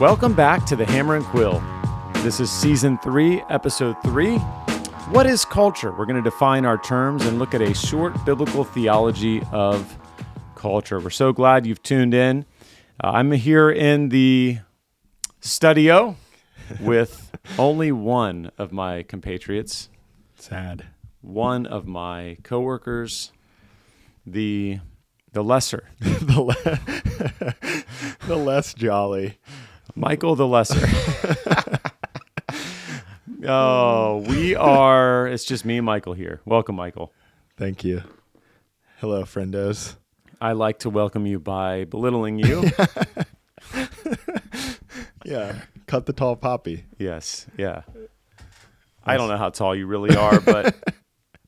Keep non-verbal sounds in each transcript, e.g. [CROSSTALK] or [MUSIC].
Welcome back to the Hammer and Quill. This is season three, episode three. What is culture? We're going to define our terms and look at a short biblical theology of culture. We're so glad you've tuned in. Uh, I'm here in the studio with [LAUGHS] only one of my compatriots, Sad. one of my coworkers, the the lesser, [LAUGHS] the, le- [LAUGHS] the less jolly. Michael the lesser. [LAUGHS] oh, we are. It's just me and Michael here. Welcome, Michael. Thank you. Hello, friendos. I like to welcome you by belittling you. [LAUGHS] Yeah, cut the tall poppy. yes, yeah. I don't know how tall you really are, but [LAUGHS]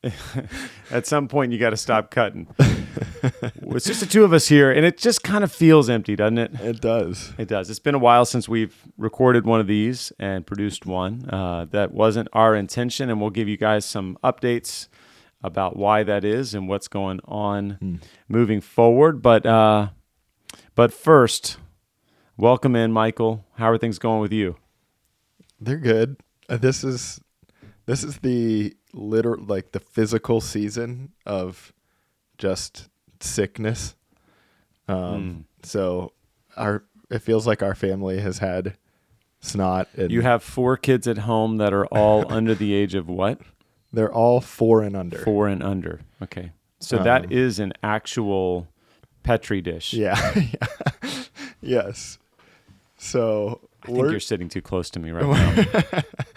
[LAUGHS] at some point you got to stop cutting. it's just the two of us here, and it just kind of feels empty, doesn't it? It does. It does. It's been a while since we've recorded one of these and produced one. Uh, that wasn't our intention, and we'll give you guys some updates about why that is and what's going on moving forward. But uh, but first, welcome in, Michael. How are things going with you? They're good. Uh, this is this is the literal like the physical season of just sickness. Um, so our it feels like our family has had snot and You have four kids at home that are all [LAUGHS] under the age of what? they're all four and under. Four and under. Okay, so Um, that is an actual petri dish. Yeah. [LAUGHS] yeah. yes. So I think you're sitting too close to me right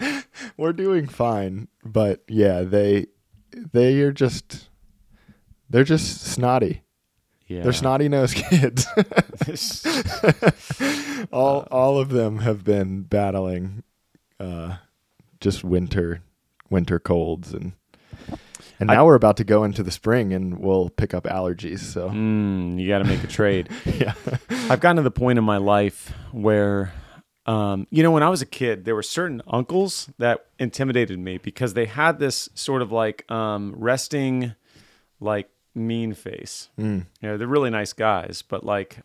[LAUGHS] now. [LAUGHS] we're doing fine, but yeah, they they are just they're just snotty. Yeah. They're snotty nosed [LAUGHS] kids. [LAUGHS] all all of them have been battling uh just winter winter colds and and I- now we're about to go into the spring and we'll pick up allergies. So Mm, you got to make a trade. yeah. I've gotten to the point in my life where, um, you know, when I was a kid, there were certain uncles that intimidated me because they had this sort of like um, resting, like mean face. Mm. You know, they're really nice guys, but like,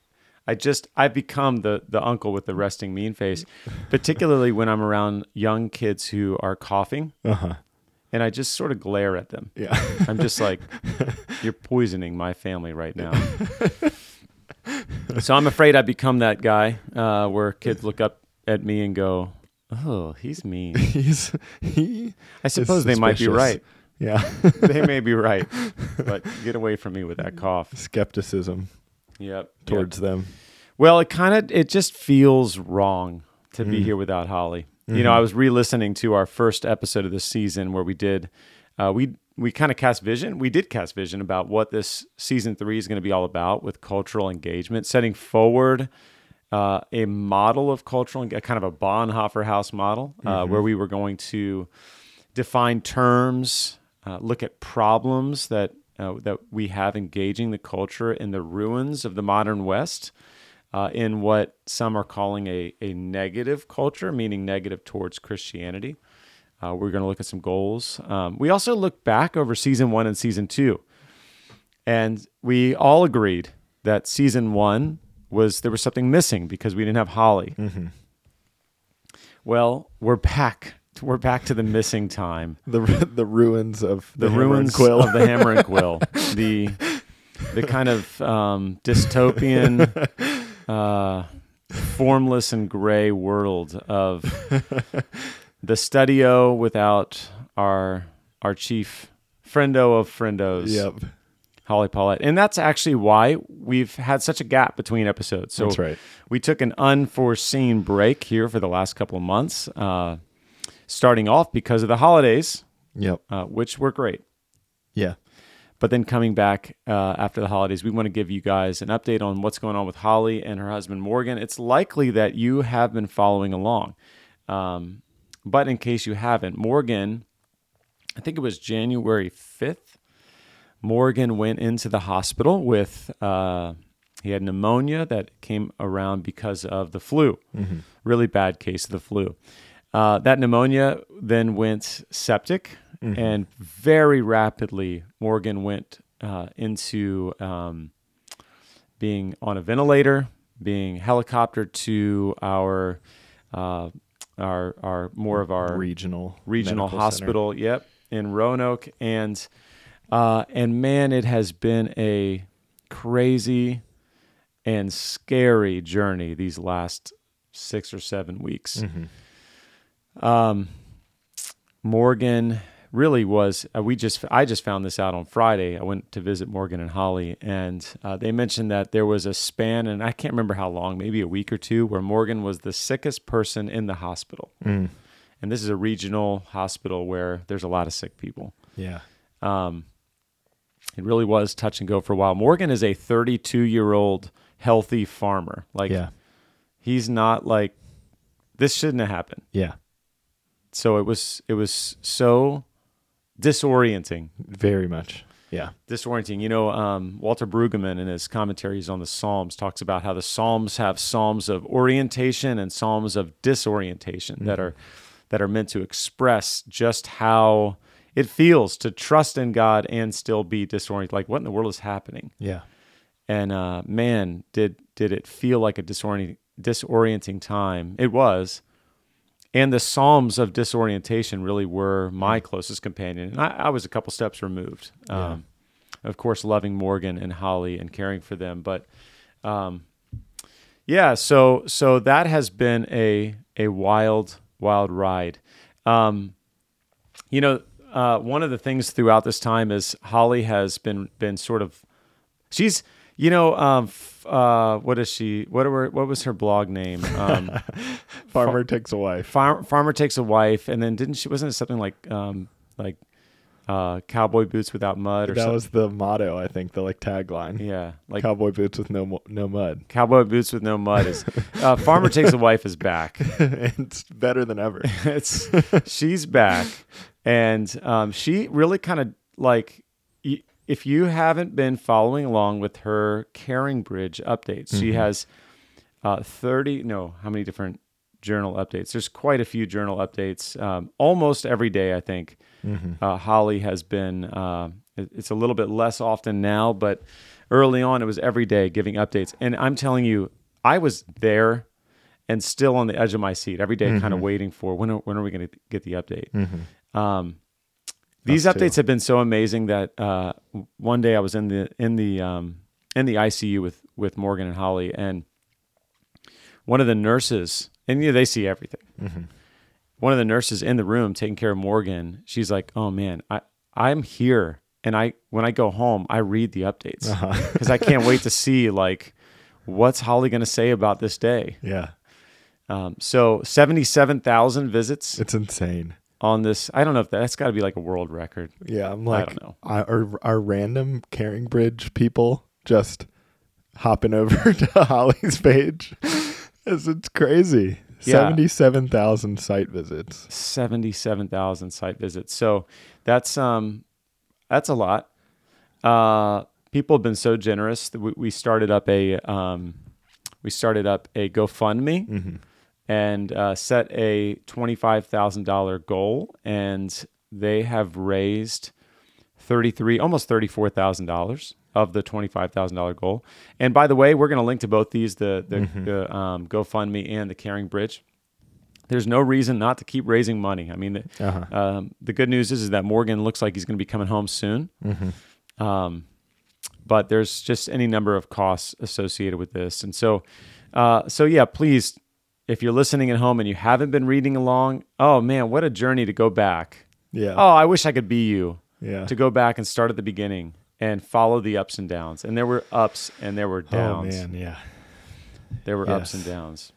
I just I've become the the uncle with the resting mean face, [LAUGHS] particularly when I'm around young kids who are coughing, Uh-huh. and I just sort of glare at them. Yeah. I'm just like, [LAUGHS] you're poisoning my family right now. [LAUGHS] so I'm afraid I become that guy uh, where kids look up at me and go, "Oh, he's [LAUGHS] mean." He's he I suppose they might be right. Yeah. [LAUGHS] They may be right, but [LAUGHS] get away from me with that cough. Skepticism Yep. towards them. Well, it kind of it just feels wrong to Mm. be here without Holly. You Mm-hmm. know, I was re-listening to our first episode of this season where we did uh, we we kind of cast vision. We did cast vision about what this season three is going to be all about with cultural engagement, setting forward uh, a model of cultural, a kind of a Bonhoeffer Haus model, uh, Mm-hmm. where we were going to define terms, uh, look at problems that uh, that we have engaging the culture in the ruins of the modern West, uh, in what some are calling a a negative culture, meaning negative towards Christianity. Uh, we're going to look at some goals. Um, we also look back over season one and season two, and we all agreed that season one was there was something missing because we didn't have Holly. Well, we're back. We're back to the missing time [LAUGHS] The the ruins of the, and ruins quill. of the hammer and quill [LAUGHS] the the kind of um, dystopian [LAUGHS] uh, formless and gray world of the studio without our our chief friendo of friendos yep. Holly paulette and that's actually why we've had such a gap between episodes so That's right. we took an unforeseen break here for the last couple of months uh, starting off because of the holidays Yep. uh, which were great Yeah. but then coming back uh, after the holidays, we want to give you guys an update on what's going on with Holly and her husband Morgan. It's likely that you have been following along. Um, but in case you haven't, Morgan, I think it was January 5th, Morgan went into the hospital with, uh, he had pneumonia that came around because of the flu, really bad case of the flu. Uh, that pneumonia then went septic, and very rapidly, Morgan went uh, into um, being on a ventilator, being helicoptered to our uh, our our more of our regional regional hospital. Yep, in Roanoke, and uh, and man, it has been a crazy and scary journey these last six or seven weeks. Mhm. Um, Morgan really was. Uh, we just I just found this out on Friday. I went to visit Morgan and Holly, and uh, they mentioned that there was a span, and I can't remember how long, maybe a week or two, where Morgan was the sickest person in the hospital. Mm. And this is a regional hospital where there's a lot of sick people. Yeah. Um, it really was touch and go for a while. Morgan is a 32 year old healthy farmer. Like yeah. he's not like this shouldn't have happened. Yeah. So it was it was so disorienting. Very much. Yeah. Disorienting. You know, um, Walter Brueggemann in his commentaries on the Psalms talks about how the Psalms have psalms of orientation and psalms of disorientation that are that are meant to express just how it feels to trust in God and still be disoriented. Like what in the world is happening? Yeah. And uh, man, did did it feel like a disorienting disorienting time? It was. And the Psalms of disorientation really were my closest companion. And I, I was a couple steps removed. Yeah. Um, of course, loving Morgan and Holly and caring for them. But um, yeah, so so that has been a a wild, wild ride. Um, you know, uh, one of the things throughout this time is Holly has been been sort of she's you know um, f- uh, what is she what are, what was her blog name um, [LAUGHS] Farmer takes a wife. Farm, farmer takes a wife and then didn't she wasn't it something like um, like uh, cowboy boots without mud or That something was the motto, I think, the like tagline. yeah like Cowboy boots with no mo- no mud. cowboy boots with no mud is uh, [LAUGHS] farmer takes a wife is back [LAUGHS] it's better than ever. it's she's back and um, she really kind of like y- if you haven't been following along with her caring bridge updates she Mhm. has uh, 30 no how many different journal updates there's quite a few journal updates um, almost every day i think Mm-hmm. uh, holly has been uh, it's a little bit less often now but early on it was every day giving updates and i'm telling you i was there and still on the edge of my seat every day, kind of waiting for when are, when are we going to get the update Mm-hmm. Um, these Us too. updates have been so amazing that uh, one day I was in the in the um, in the ICU with with Morgan and Holly, and one of the nurses, and you know, they see everything. Mm-hmm. One of the nurses in the room taking care of Morgan, she's like, "Oh man, I I'm here, and I when I go home, I read the updates Uh-huh. [LAUGHS] because I can't wait to see like what's Holly going to say about this day." yeah. Um, so seventy seven thousand visits It's insane. On this. I don't know if that, that's got to be like a world record. Yeah, I'm like, I don't know. Are are random Caring Bridge people just hopping [LAUGHS] over to Holly's page? it's, it's crazy. Yeah. Seventy-seven thousand site visits. 77,000 site visits. So that's um that's a lot. Uh people have been so generous that we, we started up a um we started up a GoFundMe Mm-hmm. And uh, set a $25,000 goal and they have raised 33 almost $34,000 of the $25,000 goal. And by the way, we're going to link to both these the the, Mhm. the um, GoFundMe and the Caring Bridge. There's no reason not to keep raising money. I mean, the, Uh-huh. um, the good news is, is that Morgan looks like he's going to be coming home soon. Mm-hmm. Um, but there's just any number of costs associated with this. And so, uh, so yeah, please, if you're listening at home and you haven't been reading along, oh man, what a journey to go back. Yeah. Oh, I wish I could be you yeah. to go back and start at the beginning and follow the ups and downs. And there were ups and there were downs. oh downs. man, yeah. There were ups and downs.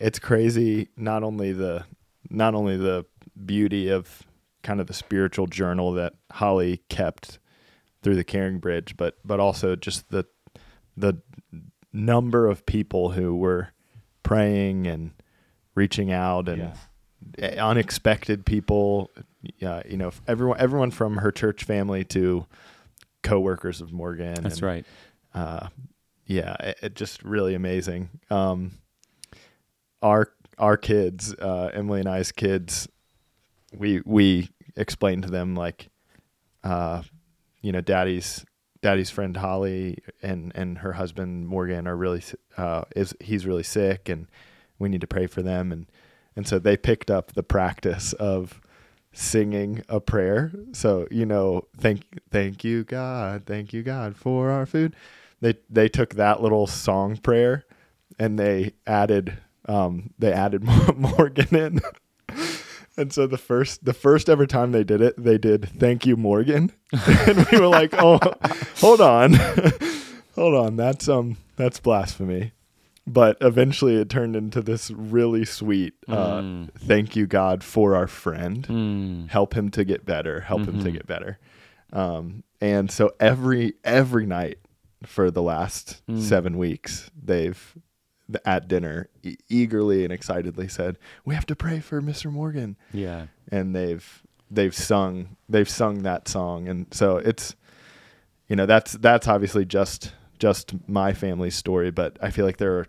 it's crazy not only the not only the beauty of kind of the spiritual journal that Holly kept through the Caring Bridge, but but also just the the number of people who were praying and reaching out and eh, unexpected people. Yeah, you know, everyone everyone from her church family to coworkers of Morgan. That's and, right. uh, yeah, it, it just really amazing. Um, our our kids, uh, Emily and I's kids, we we explained to them like, uh, you know, Daddy's Daddy's friend Holly and and her husband Morgan are really uh, is he's really sick, and we need to pray for them. And and so they picked up the practice of singing a prayer. So you know, thank thank you God, thank you God for our food. They they took that little song prayer, and they added um, they added [LAUGHS] Morgan in. And so the first the first ever time they did it, they did thank you Morgan. [LAUGHS] and we were like, "Oh, hold on. [LAUGHS] hold on. That's um that's blasphemy." But eventually it turned into this really sweet uh, Mm. thank you God for our friend. Mm. Help him to get better. Help him to Mhm. get better. Um and so every every night for the last Mm. 7 weeks, they've at dinner e- eagerly and excitedly said, "We have to pray for Mr. Morgan." Yeah. and they've they've sung they've sung that song and so it's you know that's that's obviously just just my family's story but i feel like there are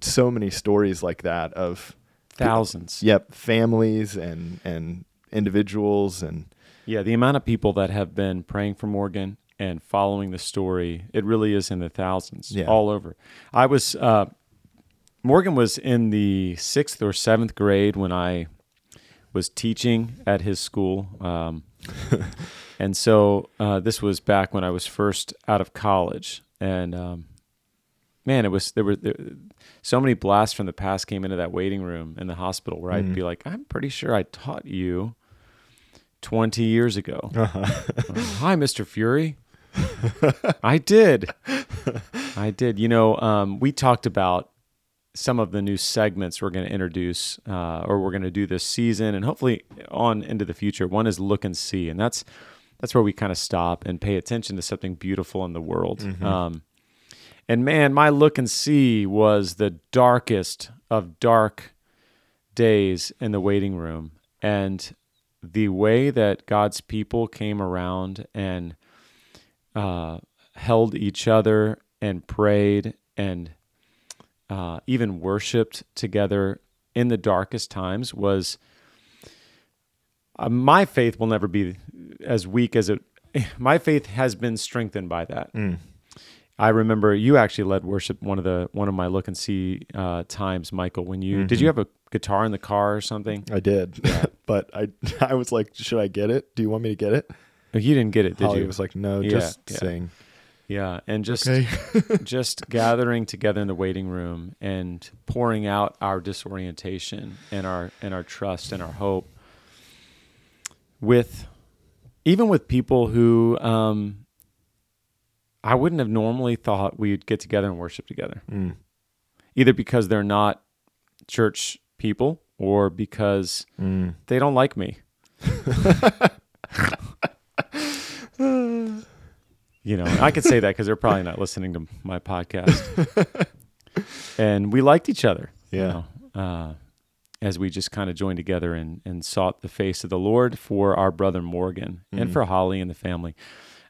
so many stories like that of Thousands. yep families and and individuals and Yeah, the amount of people that have been praying for Morgan and following the story, it really is in the thousands Yeah. all over. I was, uh, Morgan was in the sixth or seventh grade when I was teaching at his school. Um, [LAUGHS] and so uh, this was back when I was first out of college. And um, man, it was, there were there, so many blasts from the past came into that waiting room in the hospital where I'd Mhm. be like, I'm pretty sure I taught you 20 years ago. Uh, [LAUGHS] Hi, Mr. Fury. I did. [LAUGHS] I did. You know, um, we talked about some of the new segments we're going to introduce uh, or we're going to do this season and hopefully on into the future. One is look and see, and that's that's where we kind of stop and pay attention to something beautiful in the world. Um, and man, my look and see was the darkest of dark days in the waiting room, and the way that God's people came around and uh, held each other and prayed and uh, even worshipped together in the darkest times was uh, my faith will never be as weak as it [LAUGHS] my faith has been strengthened by that. Mm. i remember you actually led worship one of the one of my look and see uh, times michael when you did you have a guitar in the car or something? I did [LAUGHS] but i [LAUGHS] i was like should i get it? Do you want me to get it? Oh, you didn't get it did Holly you? was like no Yeah, just yeah. sing yeah and just okay [LAUGHS] just gathering together in the waiting room and pouring out our disorientation and our and our trust and our hope with even with people who um, I wouldn't have normally thought we'd get together and worship together, Mm. either because they're not church people or because Mm. they don't like me. [LAUGHS] you know, I could say that because they're probably not listening to my podcast. [LAUGHS] and we liked each other. you Yeah. know, uh, as we just kind of joined together and, and sought the face of the Lord for our brother Morgan and Mhm. for Holly and the family.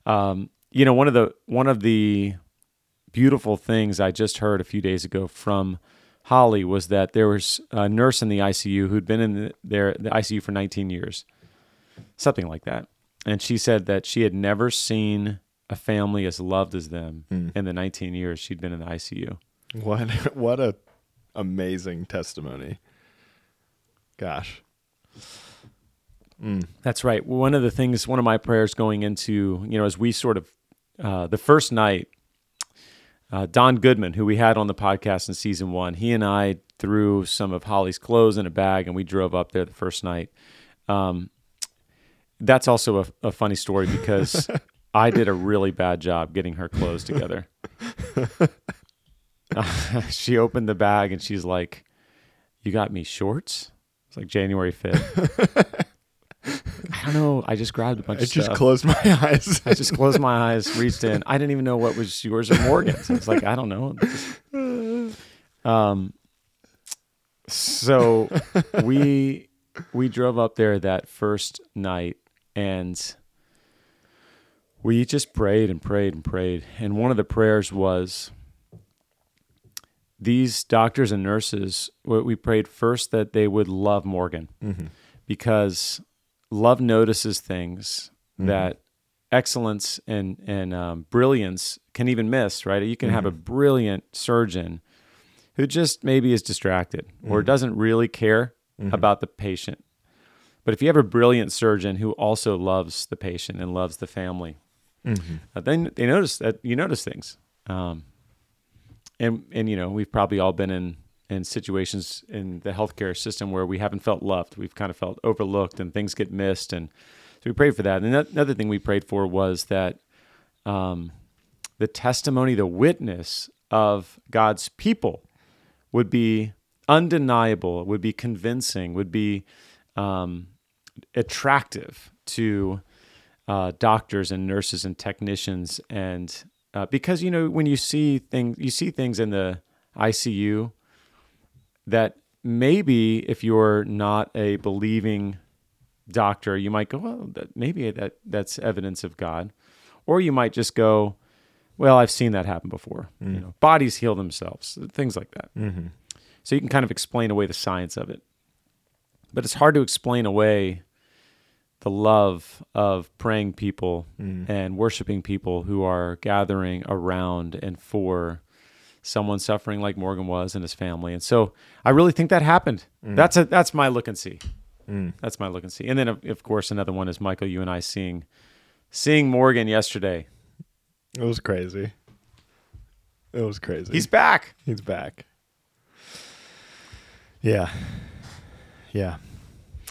Um, you know, one of the one of the beautiful things I just heard a few days ago from Holly was that there was a nurse in the ICU who'd been in the, their, the ICU for 19 years, something like that. And she said that she had never seen a family as loved as them Mm. in the 19 years she'd been in the ICU. what [LAUGHS] what a amazing testimony gosh Mm. That's right. One of the things, one of my prayers going into, you know, as we sort of, uh, the first night, uh, Don Goodman, who we had on the podcast in season one, he and I threw some of Holly's clothes in a bag and we drove up there the first night. Um, that's also a, a funny story because [LAUGHS] I did a really bad job getting her clothes together. [LAUGHS] [LAUGHS] she opened the bag and she's like, You got me shorts? It's like January 5th. I don't know. I just grabbed a bunch I of just closed my [LAUGHS] eyes. I just closed my eyes, reached in. I didn't even know what was yours or Morgan's. It's like I don't know. Um. So we we drove up there that first night, and we just prayed and prayed and prayed. And one of the prayers was these doctors and nurses. We we prayed first that they would love Morgan Mhm. because love notices things Mhm. that excellence and and um, brilliance can even miss. Right? You can have a brilliant surgeon who just maybe is distracted or doesn't really care about the patient. But if you have a brilliant surgeon who also loves the patient and loves the family, uh, then they notice that you notice things. Um, and and you know we've probably all been in in situations in the healthcare system where we haven't felt loved. We've kind of felt overlooked and things get missed. And so we prayed for that. And ano- another thing we prayed for was that um, the testimony, the witness of God's people would be undeniable, would be convincing, would be um, attractive to uh, doctors and nurses and technicians. And uh, because you know when you see things, you see things in the ICU that maybe if you're not a believing doctor, you might go, well, that, maybe that that's evidence of God, or you might just go, well, I've seen that happen before. You know, bodies heal themselves, things like that. So you can kind of explain away the science of it, but it's hard to explain away the love of praying people mm. and worshiping people who are gathering around and for someone suffering like Morgan was and his family. And so I really think that happened. Mm. That's a that's my look and see. Mm. That's my look and see. And then of, of course another one is Michael, you and I seeing seeing Morgan yesterday. It was crazy. It was crazy. He's back. He's back. Yeah. Yeah.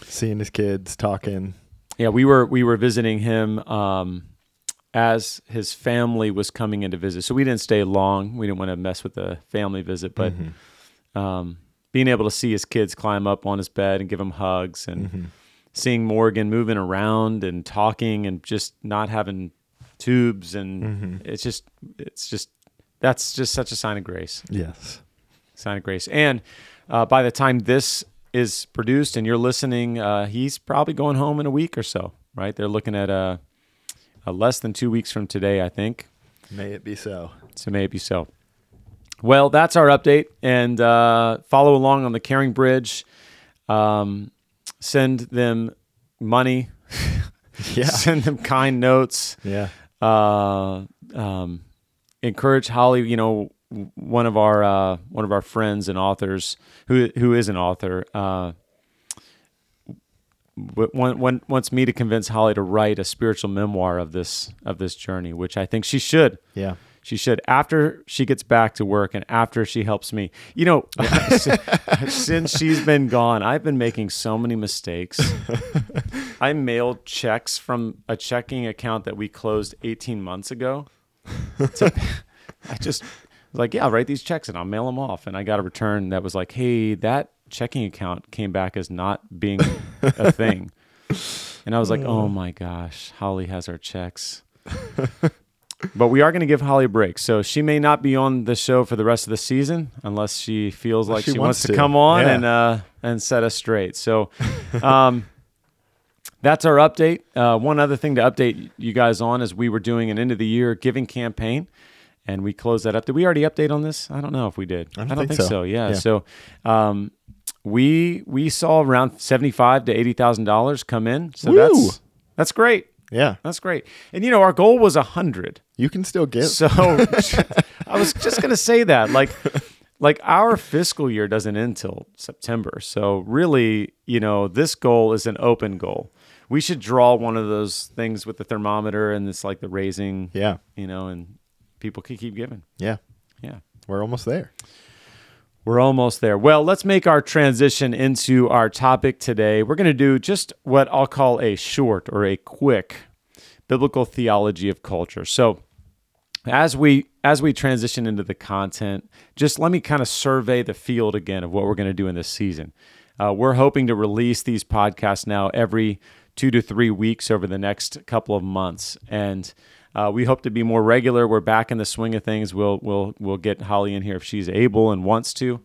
Seeing his kids talking. Yeah, we were we were visiting him um, as his family was coming in to visit. So we didn't stay long. We didn't want to mess with the family visit, but um, being able to see his kids climb up on his bed and give him hugs, and seeing Morgan moving around and talking and just not having tubes, and it's just it's just that's just such a sign of grace Yes. sign of grace. And uh, by the time this is produced and you're listening, uh, he's probably going home in a week or so, right? They're looking at a, uh, less than two weeks from today, I think. May it be so. So may it be so. Well, that's our update. And uh, follow along on the Caring Bridge. Um, send them money, [LAUGHS] Yeah. send them kind notes Yeah. uh, um, encourage Holly. You know, one of our uh, one of our friends and authors who who is an author. Uh, w- one, one, wants me to convince Holly to write a spiritual memoir of this of this journey, which I think she should. Yeah. She should after she gets back to work and after she helps me. You know, [LAUGHS] since she's been gone, I've been making so many mistakes. [LAUGHS] I mailed checks from a checking account that we closed 18 months ago. to- [LAUGHS] I just was like, yeah, I'll write these checks and I'll mail them off. And I got a return that was like, hey, that checking account came back as not being a [LAUGHS] thing. And I was like, oh my gosh, Holly has our checks. But we are going to give Holly a break. So she may not be on the show for the rest of the season unless she feels like she she, wants wants, to, come on Yeah. and uh, and set us straight. So [LAUGHS] um, that's our update. Uh, one other thing to update you guys on is we were doing an end of the year giving campaign. And we closed that up. Did we already update on this? I don't know if we did. I don't think so. Yeah. Yeah. So um, we we saw around seventy five to eighty thousand dollars come in. So Woo! that's that's great. Yeah. That's great. And you know, our goal was a hundred. You can still get. So [LAUGHS] I was just gonna say that, like, like our fiscal year doesn't end till September. So really, you know, this goal is an open goal. We should draw one of those things with the thermometer, and it's like the raising, yeah. you know, and people can keep giving. Yeah. Yeah. We're almost there. We're almost there. Well, let's make our transition into our topic today. We're going to do just what I'll call a short or a quick biblical theology of culture. So, as we as we transition into the content, just let me kind of survey the field again of what we're going to do in this season. Uh, we're hoping to release these podcasts now every two to three weeks over the next couple of months, and uh, we hope to be more regular. We're back in the swing of things. We'll we'll we'll get Holly in here if she's able and wants to.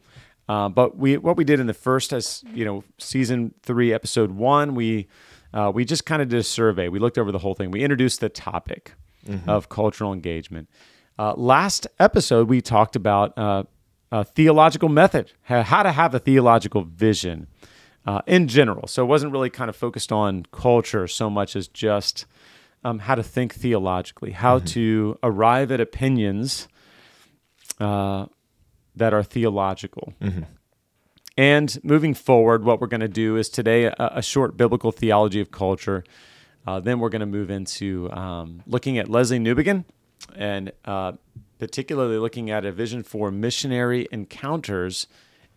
Uh, but we what we did in the first as you know season three episode one we uh, we just kind of did a survey. We looked over the whole thing. We introduced the topic of cultural engagement. Uh, last episode we talked about uh, a theological method, how to have a theological vision uh, in general. So it wasn't really kind of focused on culture so much as just um, how to think theologically, how to arrive at opinions uh, that are theological. And moving forward, what we're going to do is today a, a short biblical theology of culture. Uh, then we're going to move into um, looking at Lesslie Newbigin and uh, particularly looking at a vision for missionary encounters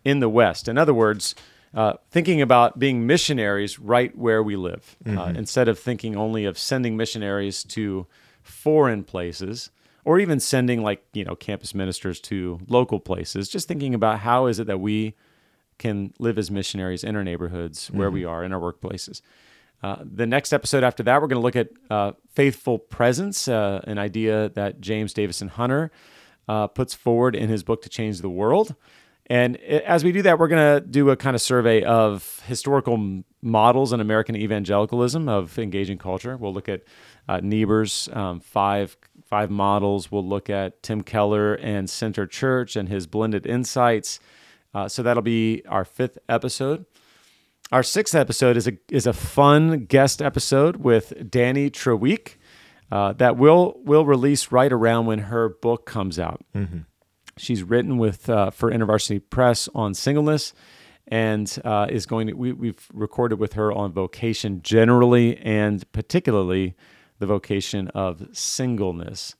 in the West. In other words, uh, thinking about being missionaries right where we live, uh, instead of thinking only of sending missionaries to foreign places or even sending like you know campus ministers to local places. Just thinking about how is it that we can live as missionaries in our neighborhoods where we are in our workplaces. Uh, the next episode after that, we're going to look at uh, faithful presence, uh, an idea that James Davison Hunter uh, puts forward in his book to change the world. And as we do that, we're going to do a kind of survey of historical models in American evangelicalism of engaging culture. We'll look at uh, Niebuhr's um, five five models. We'll look at Tim Keller and Center Church and his blended insights. Uh, so that'll be our fifth episode. Our sixth episode is a is a fun guest episode with Dani Treweek uh, that will will release right around when her book comes out. She's written with uh, for InterVarsity Press on singleness, and uh, is going to. We, we've recorded with her on vocation generally, and particularly the vocation of singleness.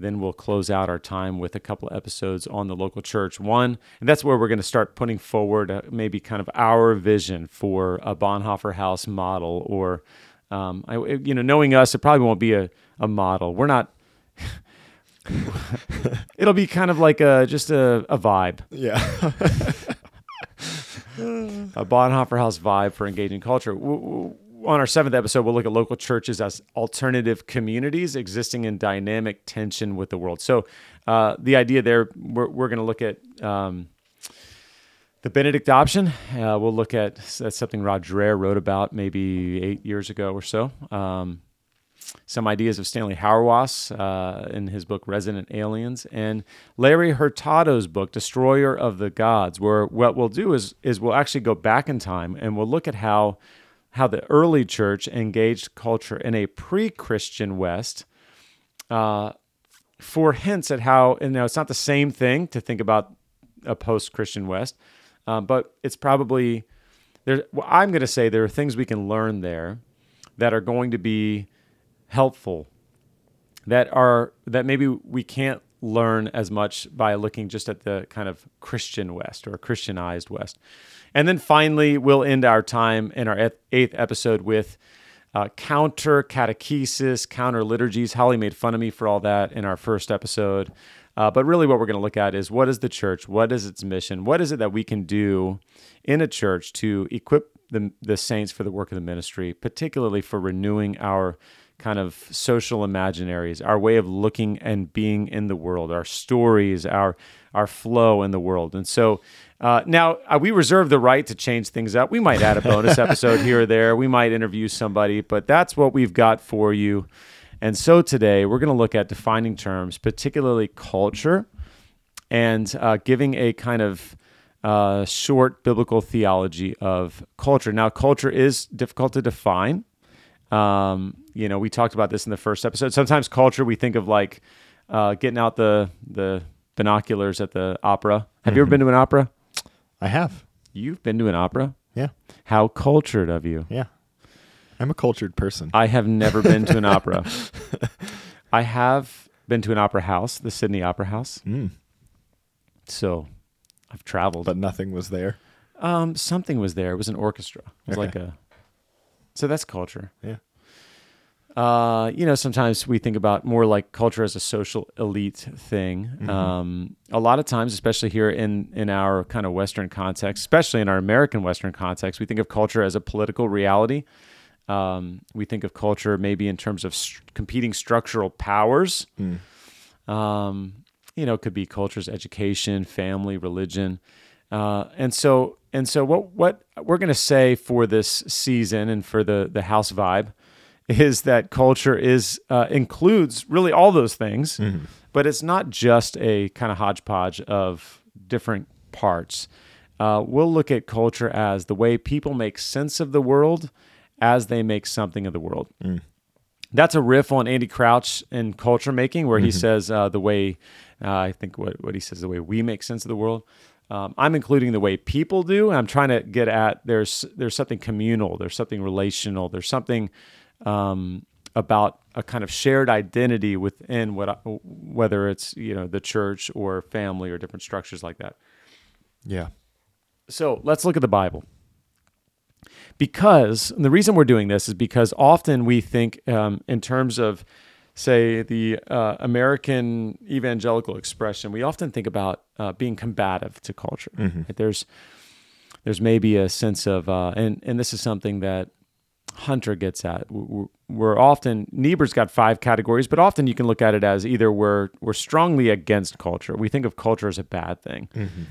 Then we'll close out our time with a couple of episodes on the local church. One, and that's where we're going to start putting forward uh, maybe kind of our vision for a Bonhoeffer Haus model, or um, I, you know, knowing us, it probably won't be a, a model. We're not. [LAUGHS] It'll be kind of like a just a, a vibe, Yeah. [LAUGHS] a Bonhoeffer Haus vibe for engaging culture. W- w- On our seventh episode, we'll look at local churches as alternative communities existing in dynamic tension with the world. So, uh, the idea there, we're, we're going to look at um, the Benedict option. Uh, we'll look at that's something Rod Dreher wrote about maybe eight years ago or so. Um, some ideas of Stanley Hauerwas uh, in his book Resident Aliens, and Larry Hurtado's book Destroyer of the Gods. Where what we'll do is is we'll actually go back in time and we'll look at how how the early church engaged culture in a pre-Christian West. Uh, for hints at how, and now it's not the same thing to think about a post-Christian West, um, but it's probably there. Well, I'm going to say there are things we can learn there that are going to be helpful that are that maybe we can't learn as much by looking just at the kind of Christian West or Christianized West. And then finally, we'll end our time in our eighth- episode with uh, counter catechesis, counter liturgies. Holly made fun of me for all that in our first episode. Uh, but really, what we're going to look at is what is the church? What is its mission? What is it that we can do in a church to equip the, the saints for the work of the ministry, particularly for renewing our kind of social imaginaries, our way of looking and being in the world, our stories, our our flow in the world. And so uh, now uh, we reserve the right to change things up. We might add a bonus [LAUGHS] episode here or there. We might interview somebody, but that's what we've got for you. And so today we're going to look at defining terms, particularly culture, and uh, giving a kind of uh, short biblical theology of culture. Now, culture is difficult to define. Um, you know, we talked about this in the first episode. Sometimes culture, we think of like uh, getting out the the binoculars at the opera. Have you ever been to an opera? I have. You've been to an opera. Yeah. How cultured of you. Yeah. I'm a cultured person. I have never been to an opera. [LAUGHS] I have been to an opera house, the Sydney Opera House. Mm. So I've traveled. But nothing was there. Um, something was there. It was an orchestra. It was Okay. like a. So that's culture. Yeah. Uh, you know, sometimes we think about more like culture as a social elite thing. Mm-hmm. Um, a lot of times, especially here in in our kind of Western context, especially in our American Western context, we think of culture as a political reality. Um, we think of culture maybe in terms of st- competing structural powers. Mm. Um, you know, it could be culture's education, family, religion, uh, and so and so. What what we're going to say for this season and for the the house vibe is that culture is uh, includes really all those things, but it's not just a kind of hodgepodge of different parts. Uh, we'll look at culture as the way people make sense of the world as they make something of the world. that's a riff on Andy Crouch in culture making, where he Mm-hmm. says uh, the way uh, I think what what he says the way we make sense of the world. Um, I'm including the way people do. I'm trying to get at there's there's something communal, there's something relational, there's something um, about a kind of shared identity within what I, whether it's you know the church or family or different structures like that. Yeah. So let's look at the Bible. Because and the reason we're doing this is because often we think um, in terms of, say, the uh, American evangelical expression, we often think about uh, being combative to culture. Right? There's there's maybe a sense of, uh, and and this is something that Hunter gets at. We're, often Niebuhr's got five categories, but often you can look at it as either we're we're strongly against culture. We think of culture as a bad thing.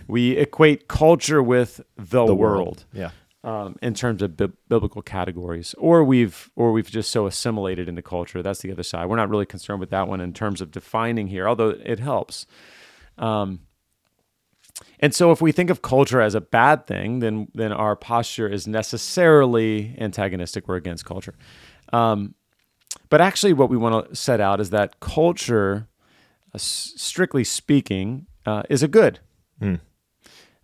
We equate culture with the, world, Yeah. um, in terms of bi- biblical categories, or we've or we've just so assimilated into culture. That's the other side. We're not really concerned with that one in terms of defining here, although it helps. Um, and so, if we think of culture as a bad thing, then then our posture is necessarily antagonistic. We're against culture. Um, but actually, what we want to set out is that culture, uh, strictly speaking, uh, is a good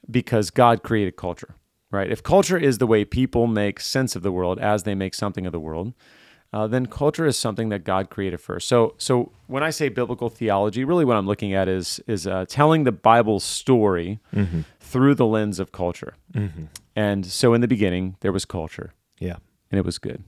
because God created culture, right? If culture is the way people make sense of the world as they make something of the world, uh, then culture is something that God created first. So, so when I say biblical theology, really what I'm looking at is is uh, telling the Bible story through the lens of culture. And so, in the beginning, there was culture, Yeah. and it was good,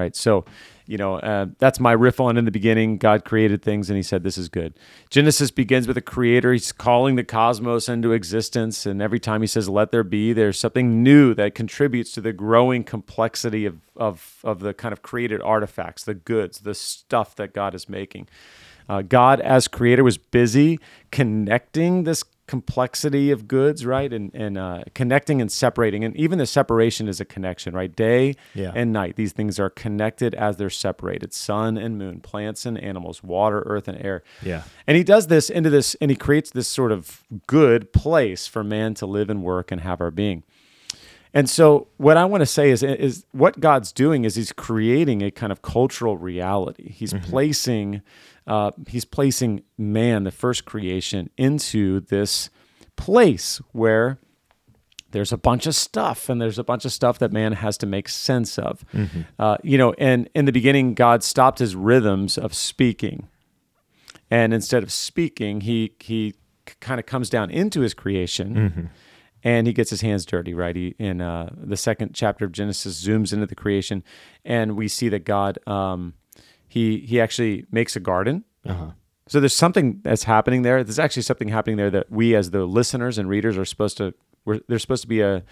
right? So, you know, uh, that's my riff on in the beginning. God created things, and He said, "This is good." Genesis begins with a creator. He's calling the cosmos into existence, and every time He says, "Let there be," there's something new that contributes to the growing complexity of of of the kind of created artifacts, the goods, the stuff that God is making. Uh, God, as creator, was busy connecting this complexity of goods, right? And and uh, connecting and separating, and even the separation is a connection, right? Day Yeah. and night. These things are connected as they're separated: sun and moon, plants and animals, water, earth, and air. Yeah. And he does this into this, and he creates this sort of good place for man to live and work and have our being. And so, what I want to say is, is what God's doing is He's creating a kind of cultural reality. He's placing, uh, He's placing man, the first creation, into this place where there's a bunch of stuff, and there's a bunch of stuff that man has to make sense of. Uh, you know, and in the beginning, God stopped His rhythms of speaking, and instead of speaking, He He kind of comes down into His creation and he gets his hands dirty right? He in uh, the second chapter of genesis zooms into the creation and we see that god um, he he actually makes a garden. Uh-huh. so there's something that's happening there. There's actually something happening there that we as the listeners and readers are supposed to we're, there's supposed to be a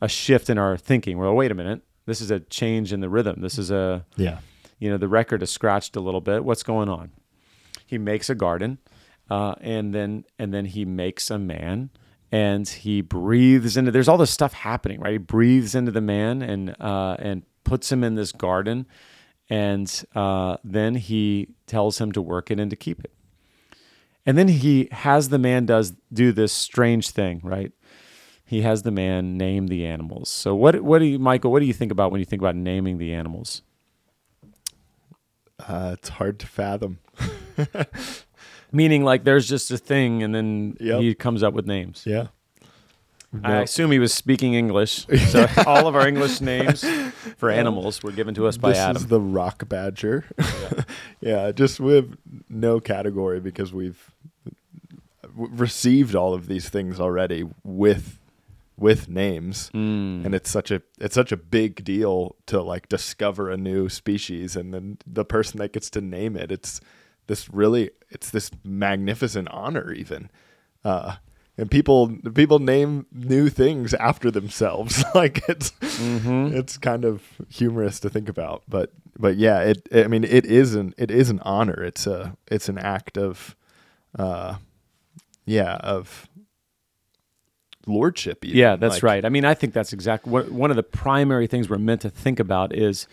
a shift in our thinking. Well wait a minute. This is a change in the rhythm. This is a Yeah. you know the record is scratched a little bit. What's going on? He makes a garden uh, and then and then he makes a man and he breathes into there's all this stuff happening right? He breathes into the man and uh, and puts him in this garden. And uh, then he tells him to work it and to keep it. And then he has the man does do this strange thing right? He has the man name the animals. So what what do you michael what do you think about when you think about naming the animals? Uh, it's hard to fathom. [LAUGHS] Meaning, like, there's just a thing, and then Yep. he comes up with names. Yeah. I No. assume he was speaking English. [LAUGHS] So all of our English names for animals were given to us by this Adam. is the rock badger. Yeah. [LAUGHS] just with no category because we've received all of these things already with with names Mm. and it's such a it's such a big deal to like discover a new species and then the person that gets to name it it's this really it's this magnificent honor even uh and people people name new things after themselves [LAUGHS] like it's Mm-hmm. it's kind of humorous to think about but but yeah it, i mean it is an it is an honor it's a it's an act of uh yeah of lordship even. Yeah, that's Like, right. I mean, I think that's exactly what one of the primary things we're meant to think about is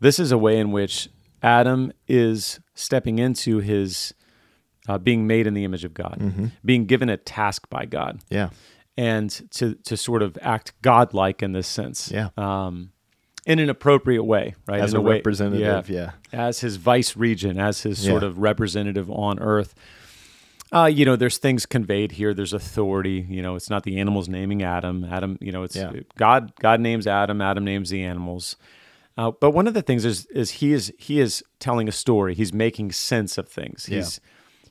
this is a way in which Adam is stepping into his uh, being made in the image of God, Mm-hmm. being given a task by God, yeah and to to sort of act godlike in this sense. Yeah. Um, in an appropriate way, right? As in a way- representative, yeah. as his vice regent, as his sort Yeah. of representative on earth. Uh, you know, there's things conveyed here. There's authority. You know, it's not the animals naming Adam. Adam, you know, it's Yeah. God. God names Adam. Adam names the animals. Uh, but one of the things is is he is he is telling a story. He's making sense of things. Yeah. He's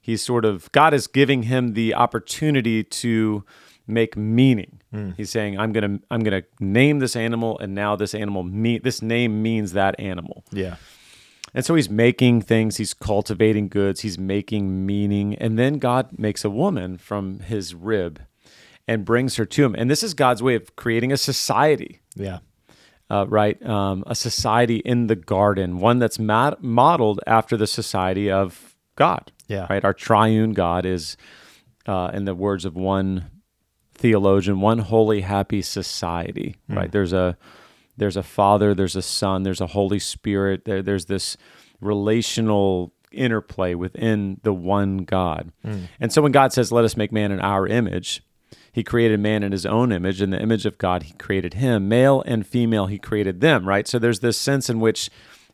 he's sort of God is giving him the opportunity to make meaning. Hmm. He's saying, "I'm gonna I'm gonna name this animal, and now this animal me this name means that animal." Yeah. And so he's making things, he's cultivating goods, he's making meaning. And then God makes a woman from his rib and brings her to him. And this is God's way of creating a society, Yeah. Uh, right? Um, a society in the garden, one that's mod- modeled after the society of God, Yeah. right? Our triune God is, uh, in the words of one theologian, one holy, happy society, right? There's a there's a father, there's a son, there's a Holy Spirit. There, there's this relational interplay within the one God. And so when God says, "Let us make man in our image," He created man in His own image. In the image of God, He created him, male and female. He created them. Right. So there's this sense in which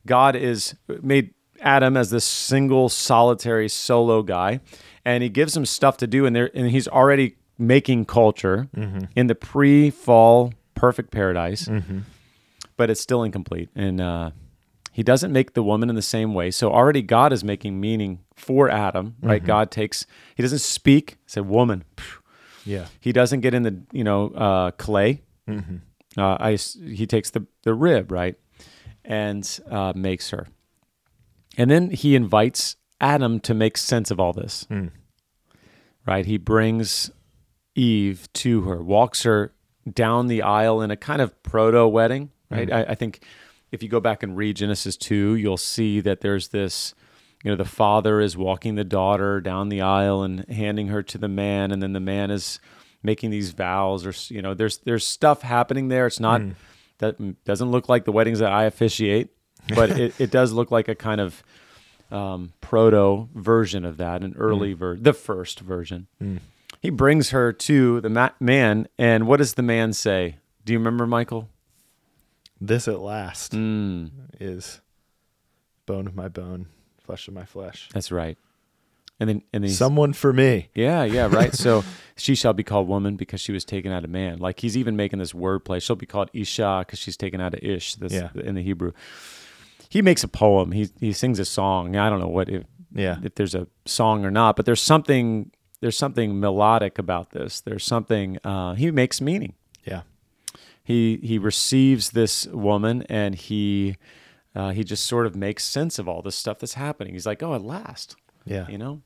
God is made Adam as this single, solitary, solo guy, and He gives him stuff to do, and there, and He's already making culture mm-hmm. in the pre-fall perfect paradise mm-hmm. but it's still incomplete. And uh, he doesn't make the woman in the same way. So already God is making meaning for Adam, right? Mm-hmm. God takes, he doesn't speak, say woman. Phew. Yeah. He doesn't get in the, you know, uh, clay. Uh, I, he takes the, the rib, right? And uh, makes her. And then he invites Adam to make sense of all this, right? He brings Eve to her, walks her down the aisle in a kind of proto wedding, right? I, I think if you go back and read Genesis 2, you'll see that there's this, you know, the father is walking the daughter down the aisle and handing her to the man, and then the man is making these vows, or you know, there's there's stuff happening there. It's not that doesn't look like the weddings that I officiate, but [LAUGHS] it, it does look like a kind of um, proto version of that, an early ver, the first version. He brings her to the ma- man, and what does the man say? Do you remember, Michael? This at last Mm, is bone of my bone, flesh of my flesh. that's right. And then, and then Someone for me. yeah, yeah, right. so [LAUGHS] she shall be called woman because she was taken out of man. Like he's even making this wordplay. She'll be called Isha because she's taken out of Ish. This Yeah. in the Hebrew. He makes a poem. He he sings a song. I don't know what if Yeah. if there's a song or not, but there's something there's something melodic about this. There's something uh, he makes meaning. Yeah. he he receives this woman and he uh, he just sort of makes sense of all this stuff that's happening. He's like, oh, at last, Yeah. you know,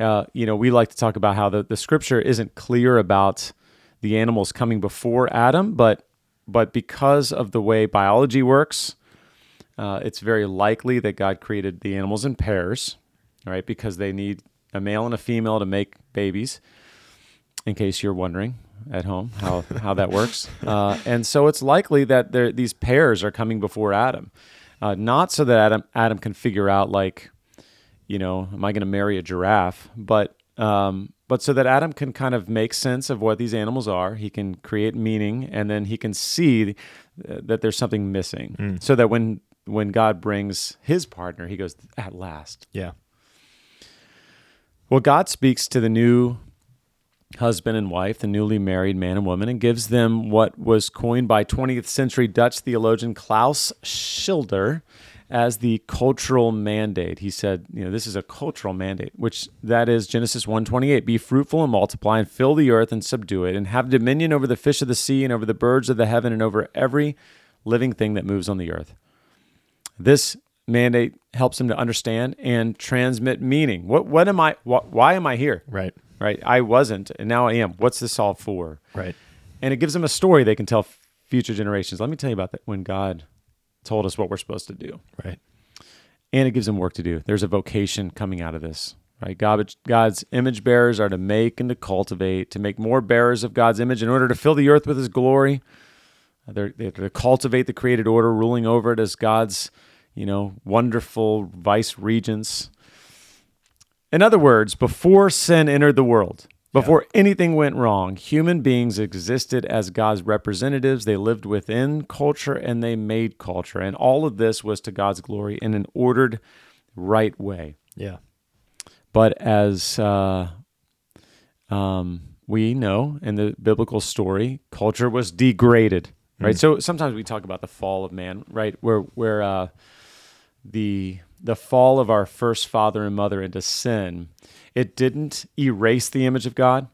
uh, you know. We like to talk about how the, the scripture isn't clear about the animals coming before Adam, but but because of the way biology works, uh, it's very likely that God created the animals in pairs, right? Because they need a male and a female to make babies. In case you're wondering at home how how that works, [LAUGHS] uh, and so it's likely that there, these pairs are coming before Adam, uh, not so that Adam Adam can figure out like, you know, am I going to marry a giraffe, but um, but so that Adam can kind of make sense of what these animals are. He can create meaning, and then he can see that there's something missing, so that when when God brings his partner, he goes at last. Yeah. Well, God speaks to the new husband and wife, the newly married man and woman, and gives them what was coined by 20th century Dutch theologian Klaus Schilder as the cultural mandate. He said, you know, this is a cultural mandate, which that is Genesis 1:28, be fruitful and multiply and fill the earth and subdue it and have dominion over the fish of the sea and over the birds of the heaven and over every living thing that moves on the earth. This mandate helps him to understand and transmit meaning. What what am I wh- why am I here? Right. Right? I wasn't and now I am. What's this all for? Right. And it gives them a story they can tell future generations. Let me tell you about that when God told us what we're supposed to do. Right. And it gives them work to do. There's a vocation coming out of this. Right? God, God's image bearers are to make and to cultivate, to make more bearers of God's image in order to fill the earth with his glory. They're, they're to cultivate the created order, ruling over it as God's, you know, wonderful vice regents. In other words, before sin entered the world, Before anything went wrong, human beings existed as God's representatives. They lived within culture and they made culture. And all of this was to God's glory in an ordered, right way. Yeah. But as uh, um, we know in the biblical story, culture was degraded, right? So sometimes we talk about the fall of man, right? Where where uh, the the fall of our first father and mother into sin, it didn't erase the image of God,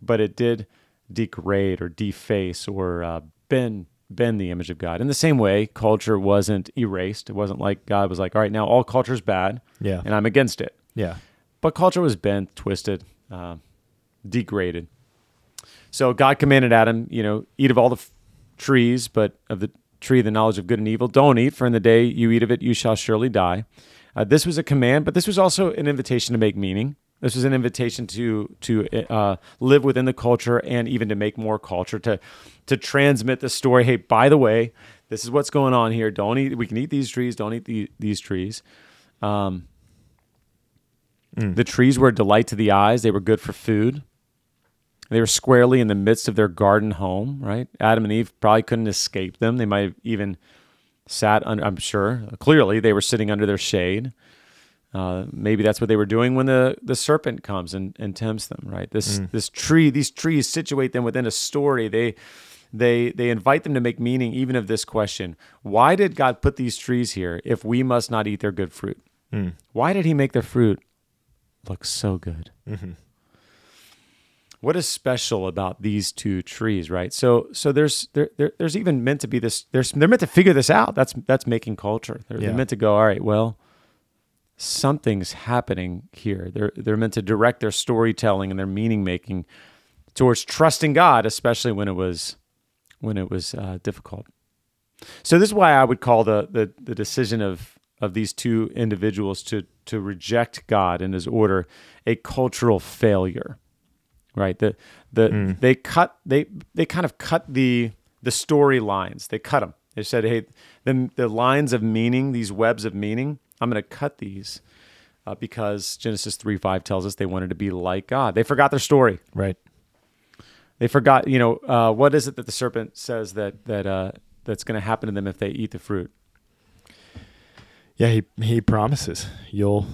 but it did degrade or deface or uh, bend bend the image of God. In the same way, culture wasn't erased. It wasn't like God was like, all right, now all culture is bad, Yeah. and I'm against it. Yeah. But culture was bent, twisted, uh, degraded. So God commanded Adam, you know, eat of all the f- trees, but of the tree of the knowledge of good and evil, don't eat, for in the day you eat of it, you shall surely die. Uh, this was a command, but this was also an invitation to make meaning. This was an invitation to to uh, live within the culture and even to make more culture to to transmit the story. Hey, by the way, this is what's going on here. Don't eat. We can eat these trees. Don't eat the, these trees. Um, the trees were a delight to the eyes. They were good for food. They were squarely in the midst of their garden home, right? Adam and Eve probably couldn't escape them. They might have even sat under, I'm sure, clearly they were sitting under their shade. Uh, maybe that's what they were doing when the, the serpent comes and, and tempts them, right? This mm. this tree, these trees situate them within a story. They they they invite them to make meaning even of this question: Why did God put these trees here if we must not eat their good fruit? Mm. Why did He make their fruit look so good? Mm-hmm. What is special about these two trees, right? So so there's there, there there's even meant to be this. There's they're meant to figure this out. That's that's making culture. They're, they're meant to go. All right, well something's happening here. They're they're meant to direct their storytelling and their meaning making towards trusting God, especially when it was when it was uh, difficult. So this is why I would call the the, the decision of of these two individuals to to reject God and His order a cultural failure. Right. The the they cut they they kind of cut the the storylines. They cut them. They said, "Hey, the the lines of meaning, these webs of meaning, I'm going to cut these." Uh, because Genesis 3 5 tells us they wanted to be like God. They forgot their story. Right. They forgot, you know, uh, what is it that the serpent says that that uh, that's going to happen to them if they eat the fruit? Yeah, he he promises you'll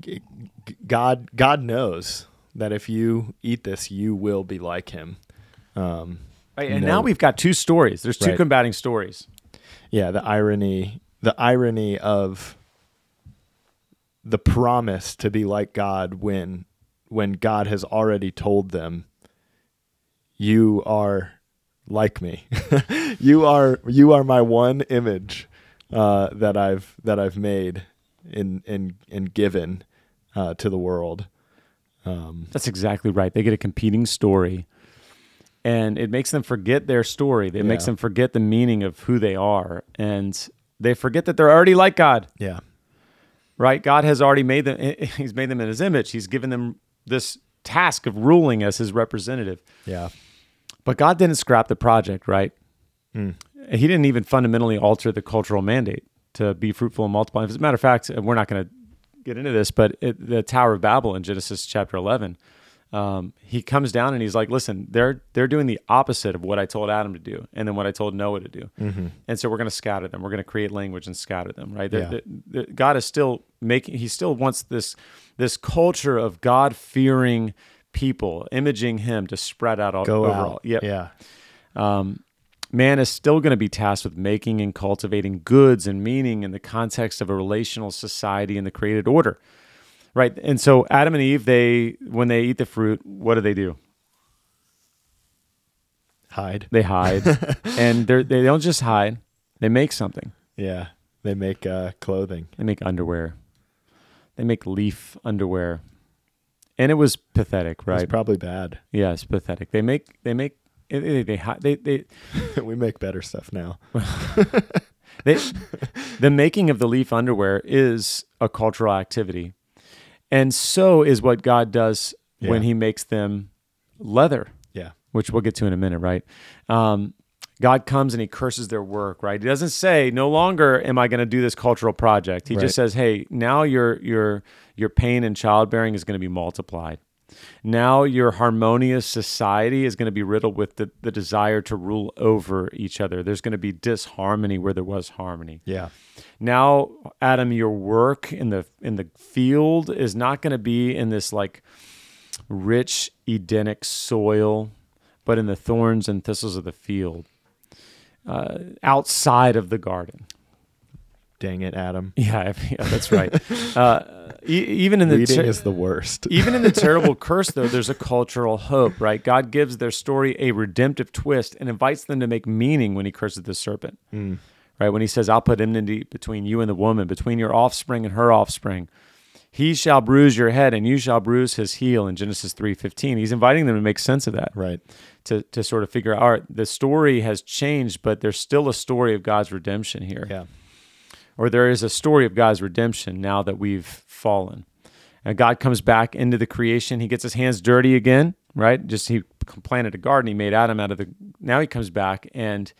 g- g- God God knows that if you eat this, you will be like him. Um, Right, and No. now we've got two stories. There's two Right. combating stories. yeah, the irony the irony of the promise to be like God when when God has already told them you are like me. [LAUGHS] you are you are my one image uh, that I've that I've made and and and given uh, to the world. Um, That's exactly right. They get a competing story, and it makes them forget their story. It makes them forget the meaning of who they are, and they forget that they're already like God. yeah, Right? God has already made them. [LAUGHS] He's made them in His image. He's given them this task of ruling as His representative. yeah, But God didn't scrap the project, right? He didn't even fundamentally alter the cultural mandate to be fruitful and multiply. As a matter of fact, we're not going to get into this, but it, the Tower of Babel in Genesis chapter 11, um, he comes down and he's like, listen, they're, they're doing the opposite of what I told Adam to do and then what I told Noah to do. And so we're going to scatter them. We're going to create language and scatter them, right? Yeah. they're- they're- God is still making, he still wants this, this culture of God fearing people, imaging him to spread out all go overall. out. Yep Yeah, man is still going to be tasked with making and cultivating goods and meaning in the context of a relational society and the created order right? And so adam and eve they when they eat the fruit what do they do? Hide. they hide. [LAUGHS] And they're, they don't just hide. They make something. Yeah, they make uh, clothing. they make underwear. They make leaf underwear. And it was pathetic It's right? probably bad. yeah it's pathetic. They make they make they they, they, they, [LAUGHS] we make better stuff now. [LAUGHS] They, the making of the leaf underwear is a cultural activity. And so is what God does when he makes them leather, Yeah, which we'll get to in a minute, right? Um, God comes and he curses their work, right? He doesn't say, "No longer am I going to do this cultural project." He Right. just says, "Hey, now your your your pain and childbearing is going to be multiplied." Now your harmonious society is going to be riddled with the, the desire to rule over each other. There's going to be disharmony where there was harmony. Yeah. Now, Adam, your work in the in the field is not going to be in this like rich Edenic soil, but in the thorns and thistles of the field, uh, outside of the garden. Dang it, Adam. [LAUGHS] Yeah, yeah that's right. [LAUGHS] Uh, e- even in the Reading ter- is the worst. [LAUGHS] even in the terrible curse, though, there's a cultural hope, right? God gives their story a redemptive twist and invites them to make meaning when He curses the serpent, Mm. right? When He says, "I'll put enmity between you and the woman, between your offspring and her offspring." He shall bruise your head, and you shall bruise his heel. In Genesis three fifteen, he's inviting them to make sense of that, Right. to to sort of figure out all right, the story has changed, but there's still a story of God's redemption here Yeah. Or there is a story of God's redemption now that we've fallen. And God comes back into the creation. He gets his hands dirty again, right? Just he planted a garden. He made Adam out of the. Now he comes back and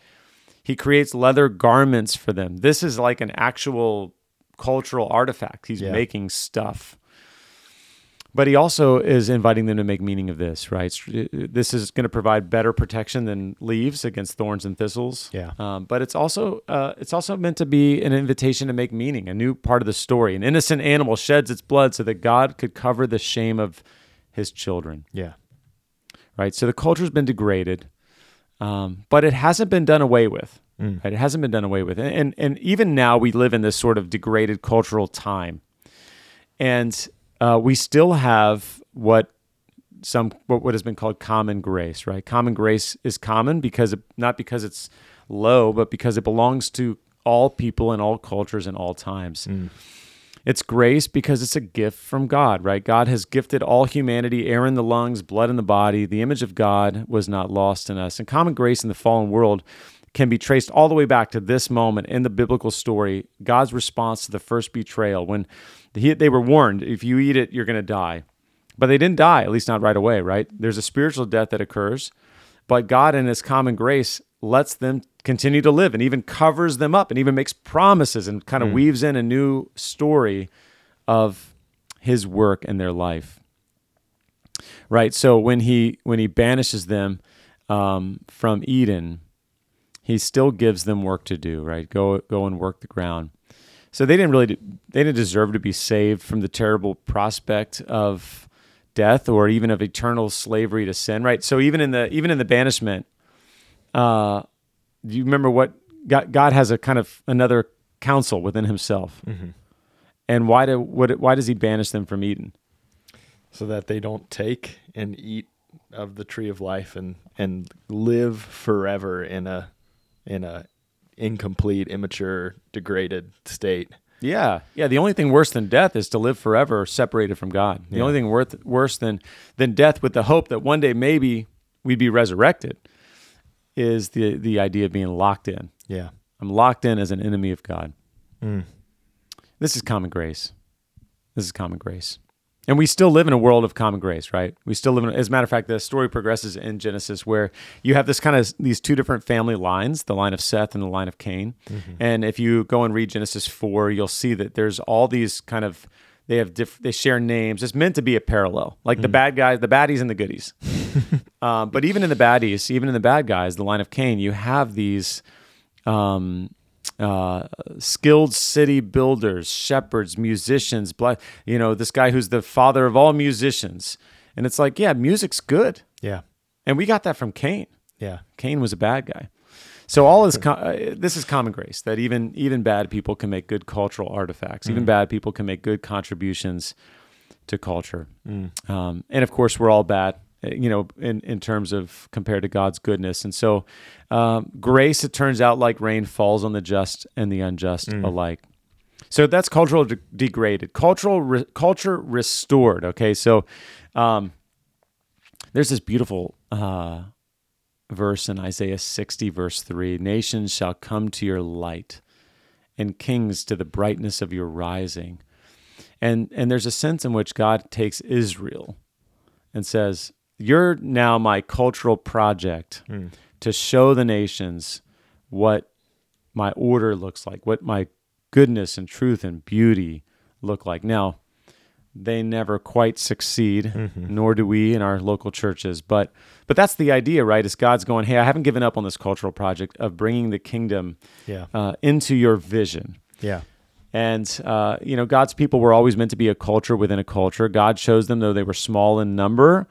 he creates leather garments for them. This is like an actual cultural artifact. He's Yeah. making stuff. But he also is inviting them to make meaning of this, right? This is going to provide better protection than leaves against thorns and thistles. Yeah. Um, but it's also uh, it's also meant to be an invitation to make meaning, a new part of the story. An innocent animal sheds its blood so that God could cover the shame of His children, Yeah. right? So the culture's been degraded, um, but it hasn't been done away with. Mm. Right? It hasn't been done away with, and, and and even now we live in this sort of degraded cultural time, and uh, we still have what some what what has been called common grace. Right? Common grace is common because it, not because it's low, but because it belongs to all people in all cultures and all times. Mm. It's grace because it's a gift from God, right? God has gifted all humanity air in the lungs, blood in the body. The image of God was not lost in us. And common grace in the fallen world can be traced all the way back to this moment in the biblical story God's response to the first betrayal when he, they were warned if you eat it, you're going to die. But they didn't die, at least not right away, right? There's a spiritual death that occurs, but God, in His common grace, lets them continue to live and even covers them up and even makes promises and kind of weaves in a new story of His work in their life. Right. So when He when He banishes them um, from Eden, He still gives them work to do. Right. Go go and work the ground. So they didn't really they didn't deserve to be saved from the terrible prospect of death or even of eternal slavery to sin, right? So even in the even in the banishment, uh, do you remember what God, God has a kind of another counsel within Himself, Mm-hmm. and why do what why does He banish them from Eden? So that they don't take and eat of the tree of life and and live forever in a in a incomplete, immature, degraded state. Yeah, yeah. The only thing worse than death is to live forever separated from God. The Yeah. only thing worth, worse than than death, with the hope that one day maybe we'd be resurrected, is the the idea of being locked in. Yeah. I'm locked in as an enemy of God. Mm. This is common grace. This is common grace. And we still live in a world of common grace, right? We still live in, as a matter of fact, the story progresses in Genesis where you have this kind of, these two different family lines, the line of Seth and the line of Cain. And if you go and read Genesis 4, you'll see that there's all these kind of, they have diff, they share names. It's meant to be a parallel, like the bad guys, the baddies and the goodies. [LAUGHS] um, but even in the baddies, even in the bad guys, the line of Cain, you have these, um, uh, skilled city builders, shepherds, musicians, bla- you know, this guy who's the father of all musicians. And it's like, yeah, music's good. Yeah. And we got that from Cain. Yeah. Cain was a bad guy. So all this, co- uh, this is common grace that even even bad people can make good cultural artifacts. Even bad people can make good contributions to culture. Um, and of course, we're all bad, you know, in in terms of compared to God's goodness. And so, um, grace, it turns out, like rain, falls on the just and the unjust alike. So that's cultural de- degraded, cultural re- culture restored. Okay, so um, there's this beautiful uh, verse in Isaiah 60, verse 3 Nations shall come to your light, and kings to the brightness of your rising. And, and there's a sense in which God takes Israel and says, You're now my cultural project to show the nations what my order looks like, what my goodness and truth and beauty look like. Now, they never quite succeed, Mm-hmm. nor do we in our local churches. But but that's the idea, right? Is God's going, hey, I haven't given up on this cultural project of bringing the kingdom Yeah. uh, into your vision. Yeah. And uh, you know, God's people were always meant to be a culture within a culture. God chose them, though they were small in number,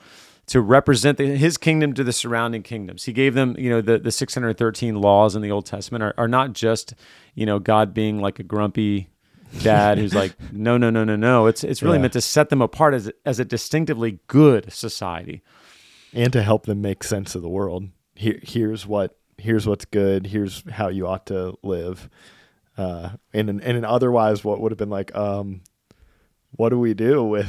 to represent the, His kingdom to the surrounding kingdoms. He gave them, you know, the the 613 laws in the Old Testament are, are not just, you know, God being like a grumpy dad who's like, [LAUGHS] no, no, no, no, no. It's it's really Yeah. meant to set them apart as as a distinctively good society. and to help them make sense of the world. Here, here's what here's what's good. Here's how you ought to live. Uh, and in, and in otherwise, what would have been like, um, what do we do with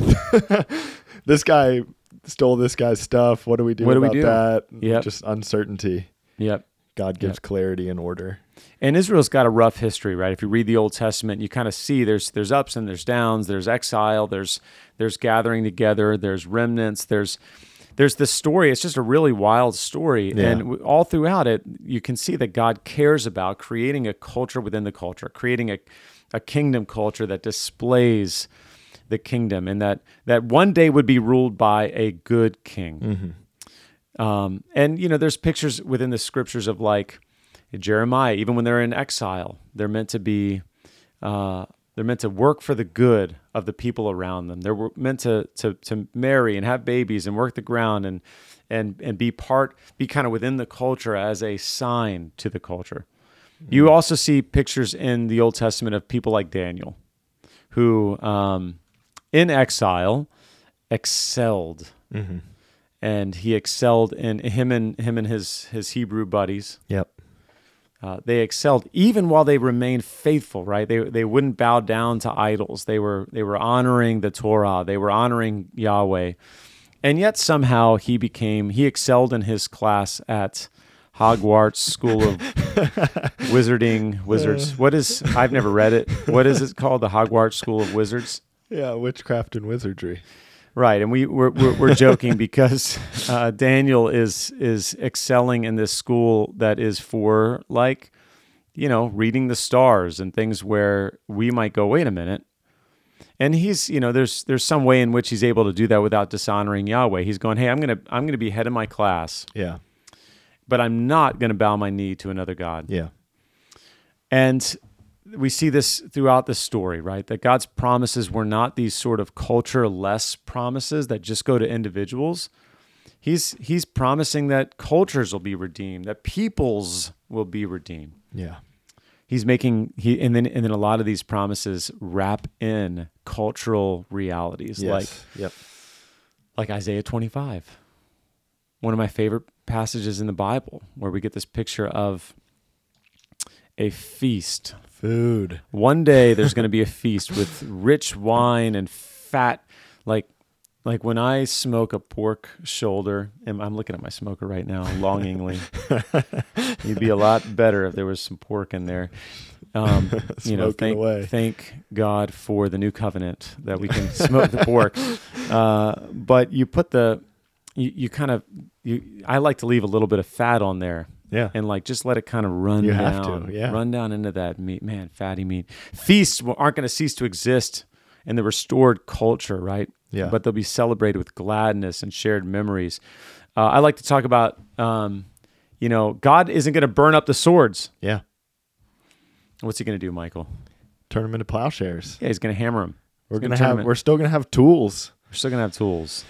[LAUGHS] this guy stole this guy's stuff? What do we do What do we about do? that? Yep. Just uncertainty. Yep. God gives clarity and order. And Israel's got a rough history, right? If you read the Old Testament, you kind of see there's there's ups and there's downs, there's exile, there's there's gathering together, there's remnants, there's there's this story. It's just a really wild story, Yeah. and all throughout it, you can see that God cares about creating a culture within the culture, creating a a kingdom culture that displays the kingdom, and that that one day would be ruled by a good king. Um, and you know, there's pictures within the scriptures of like Jeremiah, even when they're in exile, they're meant to be, uh, they're meant to work for the good of the people around them. They're meant to to to marry and have babies and work the ground and and and be part, be kind of within the culture as a sign to the culture. You also see pictures in the Old Testament of people like Daniel, who um, in exile excelled and he excelled in him and him and his his Hebrew buddies. Yep. Uh, they excelled even while they remained faithful. Right? They they wouldn't bow down to idols. They were they were honoring the Torah. They were honoring Yahweh, and yet somehow he became he excelled in his class at Hogwarts School of [LAUGHS] Wizarding Wizards. What is I've never read it. What is it called? The Hogwarts School of Wizards. Yeah. Witchcraft and wizardry. Right, and we we're, we're, we're joking because [LAUGHS] uh, Daniel is is excelling in this school that is for like, you know, reading the stars and things where we might go, wait a minute, and he's you know there's there's some way in which he's able to do that without dishonoring Yahweh. He's going, hey, I'm gonna I'm gonna be head of my class, Yeah. but I'm not gonna bow my knee to another god. Yeah. And we see this throughout the story, right? That God's promises were not these sort of culture less promises that just go to individuals. He's he's promising that cultures will be redeemed, that peoples will be redeemed. Yeah. He's making he and then and then a lot of these promises wrap in cultural realities Yes. like yep. like Isaiah 25. One of my favorite passages in the Bible where we get this picture of a feast Food. one day there's going to be a feast with rich wine and fat like like when I smoke a pork shoulder, and I'm looking at my smoker right now longingly. [LAUGHS] You'd be a lot better if there was some pork in there. Um, [LAUGHS] you know, thank, away. thank God for the new covenant that we can smoke the pork. [LAUGHS] Uh, but you put the, you, you kind of, you. I like to leave a little bit of fat on there Yeah. and like just let it kind of run You down, have to, yeah. run down into that meat, man, fatty meat. Feasts aren't going to cease to exist in the restored culture, right? Yeah. But they'll be celebrated with gladness and shared memories. Uh, I like to talk about, um, you know, God isn't going to burn up the swords. yeah. What's he going to do, Michael? Turn them into plowshares. Yeah, he's going to hammer them. We're gonna turn have. We're still gonna have tools. We're still going to have tools.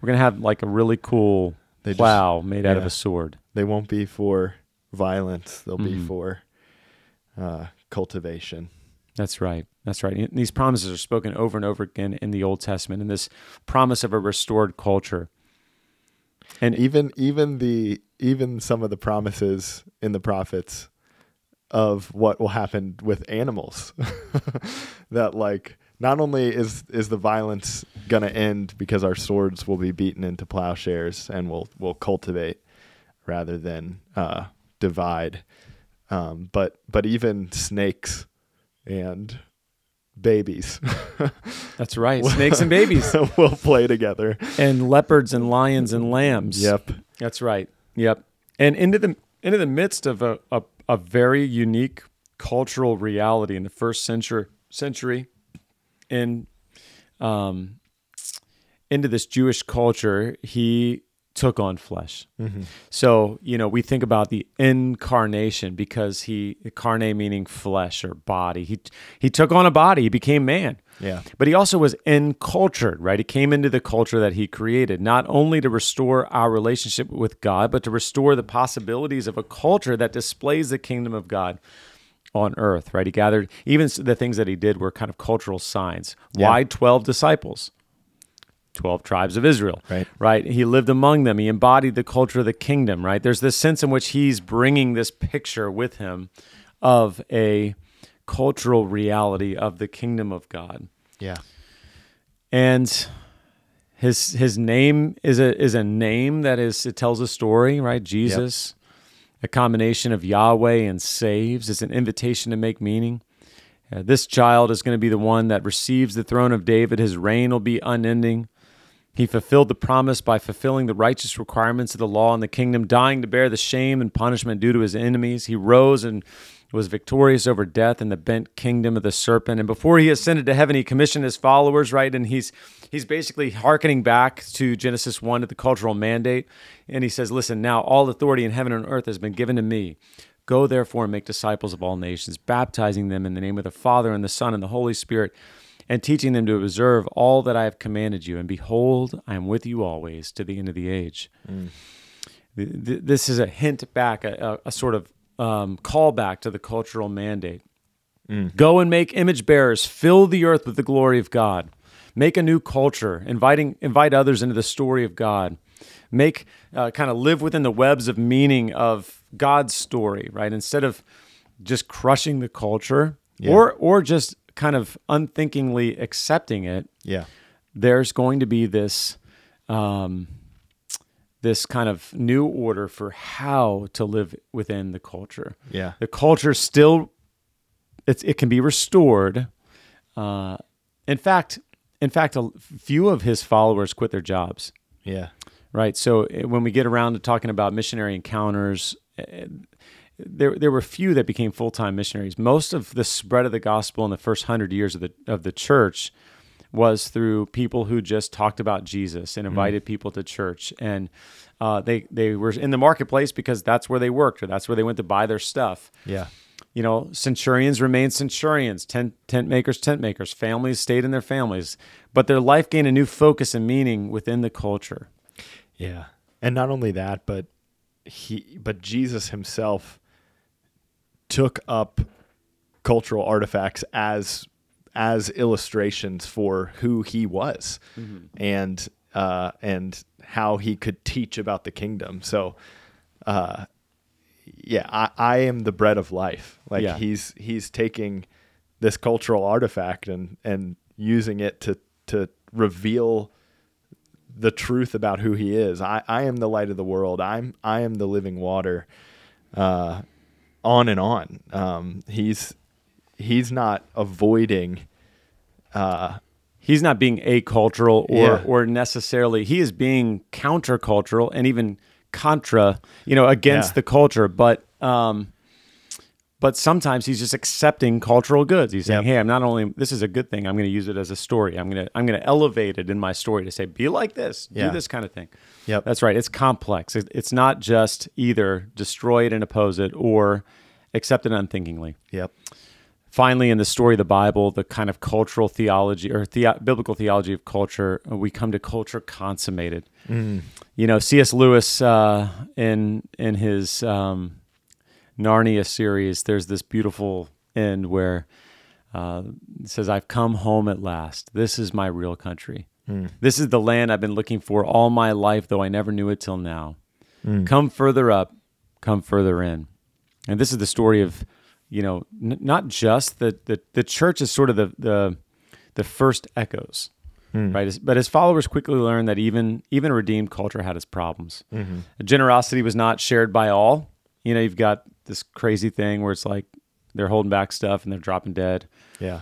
We're going to have like a really cool They just- plow made out of a sword. They won't be for violence. They'll be Mhm. for uh, cultivation. That's right. That's right. And these promises are spoken over and over again in the Old Testament, and this promise of a restored culture. And Even even the even some of the promises in the prophets of what will happen with animals. [LAUGHS] that like not only is is the violence gonna end because our swords will be beaten into plowshares and we'll we'll cultivate rather than uh, divide. Um, but but even snakes and babies [LAUGHS] that's right. Snakes and babies, [LAUGHS] will play together. and leopards and lions and lambs. Yep. That's right. Yep. And into the into the midst of a, a, a very unique cultural reality in the first century century in um, into this Jewish culture, he took on flesh. Mm-hmm. So, you know, we think about the incarnation because he carne meaning flesh or body. He he took on a body, he became man. Yeah. But he also was encultured, right? He came into the culture that he created, not only to restore our relationship with God, but to restore the possibilities of a culture that displays the kingdom of God on earth, right? He gathered even the things that he did were kind of cultural signs. Yeah. Why 12 disciples? 12 tribes of Israel. Right. Right. He lived among them. He embodied the culture of the kingdom, right? There's this sense in which he's bringing this picture with him of a cultural reality of the kingdom of God. Yeah. And his his name is a is a name that is it tells a story, right? Jesus, a combination of Yahweh and saves. It's an invitation to make meaning. Uh, this child is going to be the one that receives the throne of David. His reign will be unending. He fulfilled the promise by fulfilling the righteous requirements of the law and the kingdom, dying to bear the shame and punishment due to his enemies. He rose and was victorious over death and the bent kingdom of the serpent. And before he ascended to heaven, he commissioned his followers, right? And he's he's basically hearkening back to Genesis 1 to the cultural mandate. And he says, Listen, now all authority in heaven and earth has been given to me. Go therefore and make disciples of all nations, baptizing them in the name of the Father and the Son and the Holy Spirit, and teaching them to observe all that I have commanded you. And behold, I am with you always to the end of the age. Th- This is a hint back, a, a, a sort of um, callback to the cultural mandate. Go and make image bearers, fill the earth with the glory of God. Make a new culture, inviting invite others into the story of God. Make uh, kind of live within the webs of meaning of God's story, right? Instead of just crushing the culture or or just kind of unthinkingly accepting it, Yeah. there's going to be this um, this kind of new order for how to live within the culture. Yeah. The culture still it's it can be restored. Uh, in fact, in fact, a few of his followers quit their jobs. Yeah. Right. So eh, when we get around to talking about missionary encounters, eh, there there were few that became full time missionaries. Most of the spread of the gospel in the first hundred years of the of the church was through people who just talked about Jesus and invited people to church, and uh, they they were in the marketplace because that's where they worked or that's where they went to buy their stuff. Yeah. You know, centurions remained centurions, tent, tent makers, tent makers. Families stayed in their families, but their life gained a new focus and meaning within the culture. Yeah. And not only that, but he but Jesus himself took up cultural artifacts as as illustrations for who he was and uh and how he could teach about the kingdom. So uh yeah, I, I am the bread of life. Like Yeah. he's he's taking this cultural artifact and and using it to to reveal the truth about who he is. I, I am the light of the world. I'm I am the living water. Uh, on and on. Um, he's he's not avoiding. Uh, He's not being acultural or Yeah. or necessarily he is being countercultural and even contra, you know, against Yeah. the culture, but um but sometimes he's just accepting cultural goods. He's saying, Yep. "Hey, I'm not only this is a good thing. I'm going to use it as a story. I'm going to I'm going to elevate it in my story to say, be like this, Yeah. do this kind of thing." Yep. That's right. It's complex. It's not just either destroy it and oppose it or accept it unthinkingly. yep. Finally, in the story of the Bible, the kind of cultural theology or the- biblical theology of culture, uh, we come to culture consummated. You know, C.S. Lewis uh, in in his um, Narnia series, there's this beautiful end where uh, it says, "I've come home at last. This is my real country. Hmm. This is the land I've been looking for all my life, though I never knew it till now. Hmm. Come further up, come further in." And this is the story of, you know, n- not just the, the the church is sort of the the the first echoes, hmm. right? But his followers quickly learned that even even a redeemed culture had its problems. Mm-hmm. Generosity was not shared by all. You know, you've got this crazy thing where it's like they're holding back stuff and they're dropping dead. Yeah.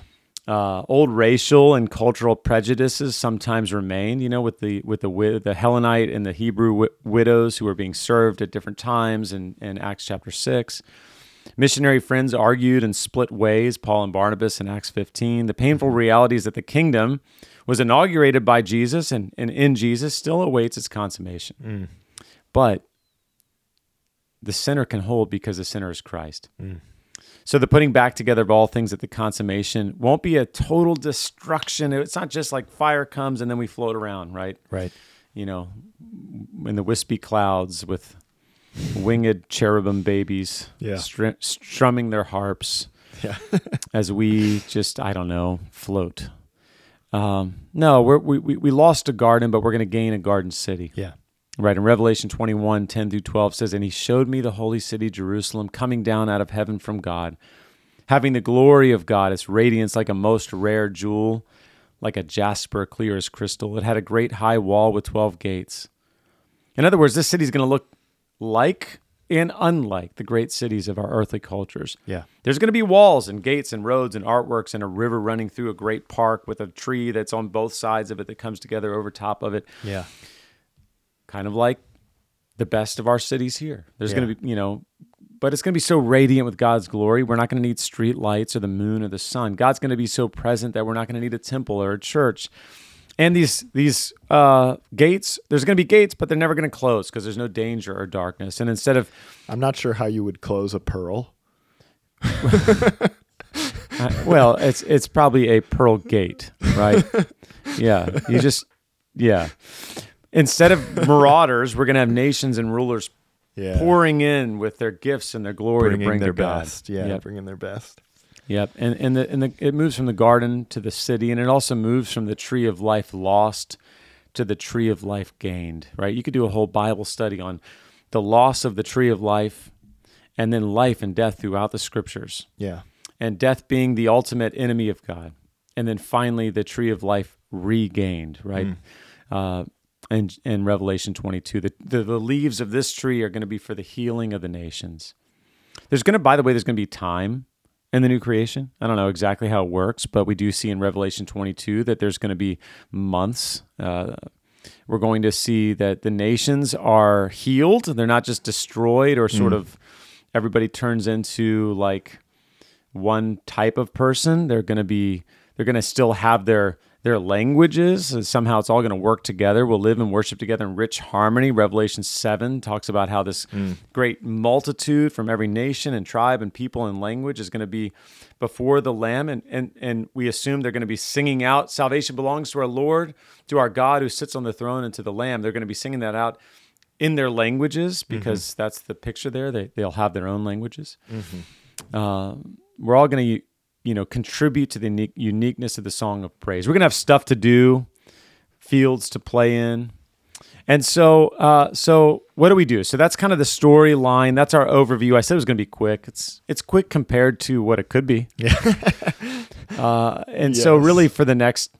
Uh, old racial and cultural prejudices sometimes remain. You know, with the with the wi- the Hellenite and the Hebrew wi- widows who were being served at different times in, in Acts chapter six. Missionary friends argued and split ways, Paul and Barnabas in Acts 15. The painful reality is that the kingdom was inaugurated by Jesus and, and in Jesus still awaits its consummation. But the sinner can hold because the sinner is Christ. So the putting back together of all things at the consummation won't be a total destruction. It's not just like fire comes and then we float around, right? Right. You know, in the wispy clouds with winged cherubim babies Yeah. str- strumming their harps Yeah. [LAUGHS] as we just, I don't know, float. Um, no, we're, we, we, we lost a garden, but we're going to gain a garden city. yeah. Right. In Revelation 21, 10 through 12 says, And he showed me the holy city, Jerusalem, coming down out of heaven from God, having the glory of God, its radiance like a most rare jewel, like a jasper, clear as crystal. It had a great high wall with 12 gates. In other words, this city is going to look like and unlike the great cities of our earthly cultures. Yeah. There's going to be walls and gates and roads and artworks and a river running through a great park with a tree that's on both sides of it that comes together over top of it Yeah. Kind of like the best of our cities here. There's going to be, you know, but it's going to be so radiant with God's glory. We're not going to need street lights or the moon or the sun. God's going to be so present that we're not going to need a temple or a church. And these these uh, gates, there's going to be gates, but they're never going to close because there's no danger or darkness. And instead of I'm not sure how you would close a pearl. [LAUGHS] Uh, well, it's it's probably a pearl gate, right? [LAUGHS] yeah, you just yeah. Instead of marauders, we're gonna have nations and rulers Yeah. pouring in with their gifts and their glory bringing to bring their their God. best. Yeah. Yep. Bringing their best. Yep. And and the and the it moves from the garden to the city, and it also moves from the tree of life lost to the tree of life gained. Right. You could do a whole Bible study on the loss of the tree of life, and then life and death throughout the scriptures Yeah. and death being the ultimate enemy of God, and then finally the tree of life regained, right? Uh, and in Revelation 22, the, the the leaves of this tree are going to be for the healing of the nations. There's going to, by the way, there's going to be time in the new creation. I don't know exactly how it works, but we do see in Revelation 22 that there's going to be months. Uh, we're going to see that the nations are healed. They're not just destroyed or sort of everybody turns into like one type of person. They're going to be they're going to still have their their languages. and Somehow it's all going to work together. We'll live and worship together in rich harmony. Revelation 7 talks about how this hmm. great multitude from every nation and tribe and people and language is going to be before the lamb and and and we assume they're going to be singing out salvation belongs to our Lord, to our God who sits on the throne and to the lamb. They're going to be singing that out in their languages mm-hmm. because that's the picture there. They they'll have their own languages. Uh, we're all going to you know contribute to the unique, uniqueness of the song of praise. We're going to have stuff to do, fields to play in. And so, uh, so what do we do? So that's kind of the storyline. That's our overview. I said it was going to be quick. It's it's quick compared to what it could be. Yeah. [LAUGHS] Uh, and so, really, for the next,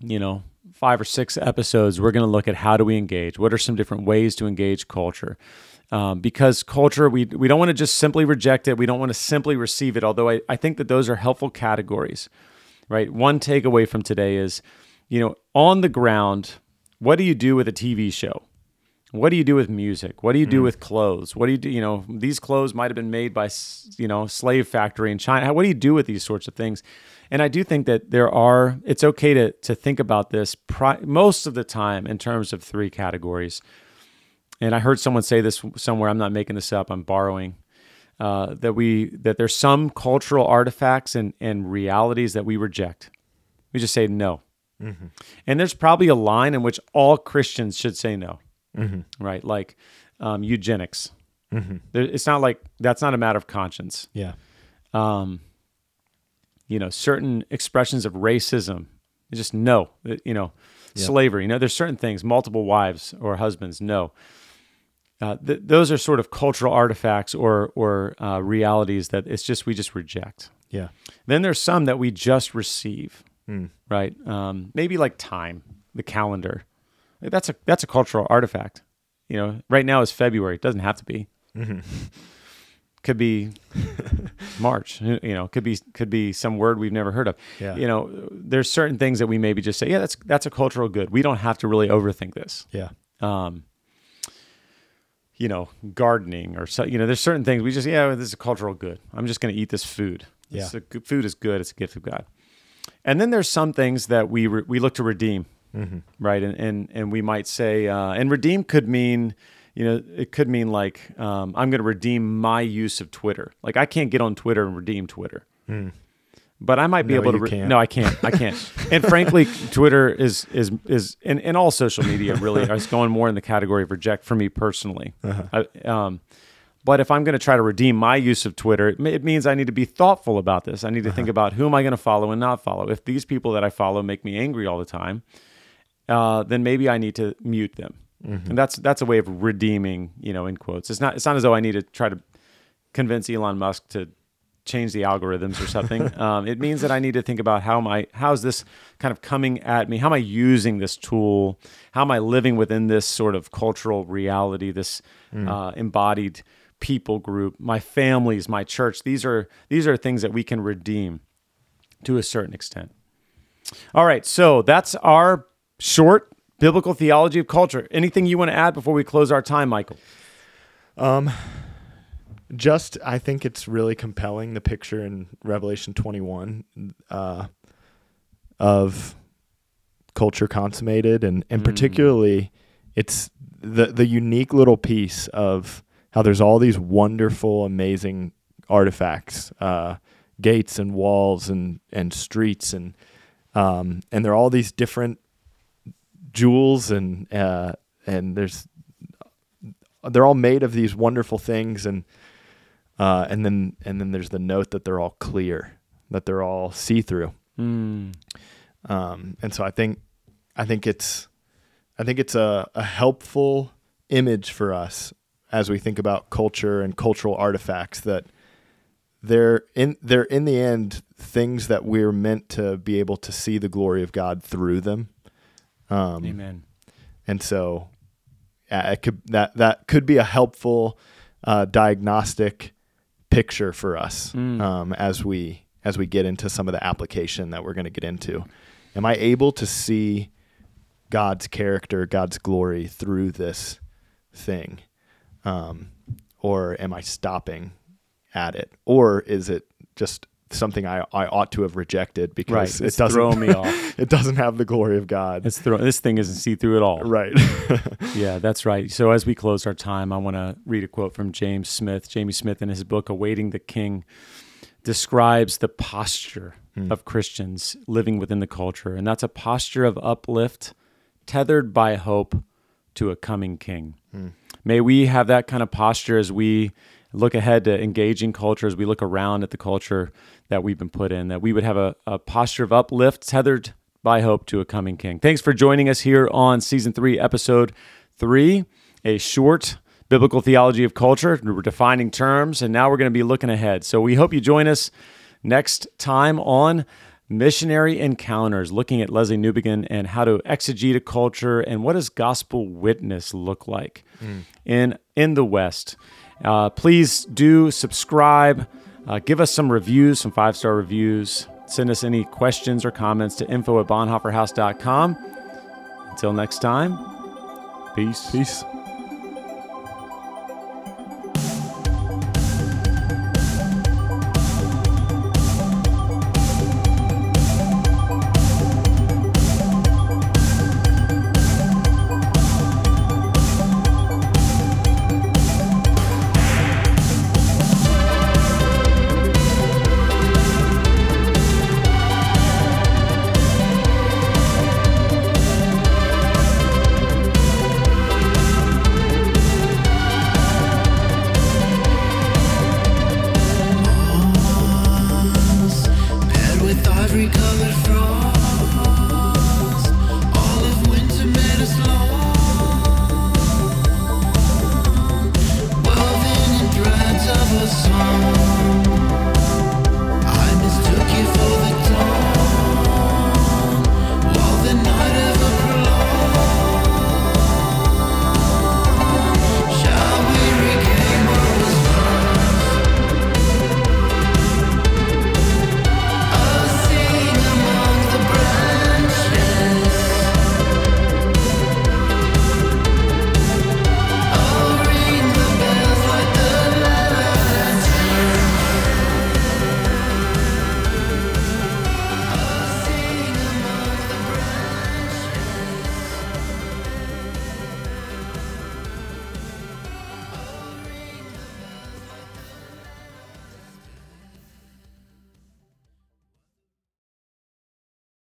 you know, five or six episodes, we're going to look at how do we engage. What are some different ways to engage culture? Um, because culture, we we don't want to just simply reject it. We don't want to simply receive it. Although I, I think that those are helpful categories, right? One takeaway from today is, you know, on the ground, what do you do with a TV show? What do you do with music? What do you do with clothes? What do you do? You know, these clothes might have been made by, you know, slave factory in China. What do you do with these sorts of things? And I do think that there are. It's okay to to think about this pri- most of the time in terms of three categories. And I heard someone say this somewhere. I'm not making this up. I'm borrowing. Uh, that we that there's some cultural artifacts and and realities that we reject. We just say no. And there's probably a line in which all Christians should say no right? Like um, eugenics. There, it's not like that's not a matter of conscience. Yeah. Um, you know, certain expressions of racism, just no. You know, slavery. You know, there's certain things. Multiple wives or husbands, no. Uh, th- those are sort of cultural artifacts or or uh, realities that it's just we just reject. Yeah. Then there's some that we just receive, right? Um, maybe like time, the calendar. That's a that's a cultural artifact. You know, right now is February. It doesn't have to be. [LAUGHS] Could be March. You know, could be could be some word we've never heard of. Yeah. You know, there's certain things that we maybe just say, yeah, that's that's a cultural good. We don't have to really overthink this. Yeah. Um, you know, gardening or so, you know, there's certain things we just, yeah, this is a cultural good. I'm just going to eat this food. Yeah. A, food is good. It's a gift of God. And then there's some things that we, re, we look to redeem, right? And, and, and we might say, uh, and redeem could mean, you know, it could mean like, um, I'm going to redeem my use of Twitter. Like I can't get on Twitter and redeem Twitter. But I might be No, able to. Re- can't. no, I can't. I can't. and frankly, [LAUGHS] Twitter is is is and, and all social media really [LAUGHS] is going more in the category of reject for me personally. I, um, but if I'm going to try to redeem my use of Twitter, it, it means I need to be thoughtful about this. I need to think about who am I going to follow and not follow. If these people that I follow make me angry all the time, uh, then maybe I need to mute them. And that's that's a way of redeeming, you know, in quotes. It's not it's not as though I need to try to convince Elon Musk to change the algorithms or something. [LAUGHS] um, it means that I need to think about how am I how's this kind of coming at me? How am I using this tool? How am I living within this sort of cultural reality, this uh, embodied people group, my families, my church? These are these are things that we can redeem to a certain extent. All right, so that's our short biblical theology of culture. Anything you want to add before we close our time, Michael? Just I think it's really compelling the picture in Revelation 21 uh, of culture consummated and and particularly it's the the unique little piece of how there's all these wonderful amazing artifacts uh, gates and walls and and streets and um, and there are all these different jewels and uh, and there's they're all made of these wonderful things and uh, and then and then there's the note that they're all clear, that they're all see through. Mm. Um, and so I think I think it's I think it's a, a helpful image for us as we think about culture and cultural artifacts that they're in they're in the end things that we're meant to be able to see the glory of God through them. Um, Amen. and so uh, it could that that could be a helpful uh, diagnostic picture for us Mm. um, as we as we get into some of the application that we're going to get into. Am I able to see God's character, God's glory through this thing, um, or am I stopping at it, or is it just something I, I ought to have rejected because Right. it It's doesn't throwing me [LAUGHS] off. it doesn't have the glory of God. It's throw, this thing isn't see through at all. right. [LAUGHS] Yeah, that's right. So as we close our time, I want to read a quote from James Smith. Jamie Smith in his book Awaiting the King describes the posture hmm. of Christians living within the culture, and that's a posture of uplift tethered by hope to a coming king. Hmm. May we have that kind of posture as we look ahead to engaging culture, as we look around at the culture that we've been put in, that we would have a, a posture of uplift tethered by hope to a coming king. Thanks for joining us here on season three, episode three, a short biblical theology of culture. We're defining terms, and now we're going to be looking ahead. So we hope you join us next time on Missionary Encounters, looking at Lesslie Newbigin and how to exegete a culture and what does gospel witness look like mm. in in the West. Uh, please do subscribe. Uh, give us some reviews, some five star reviews. Send us any questions or comments to info at bonhoefferhaus.com. Until next time, peace. Peace.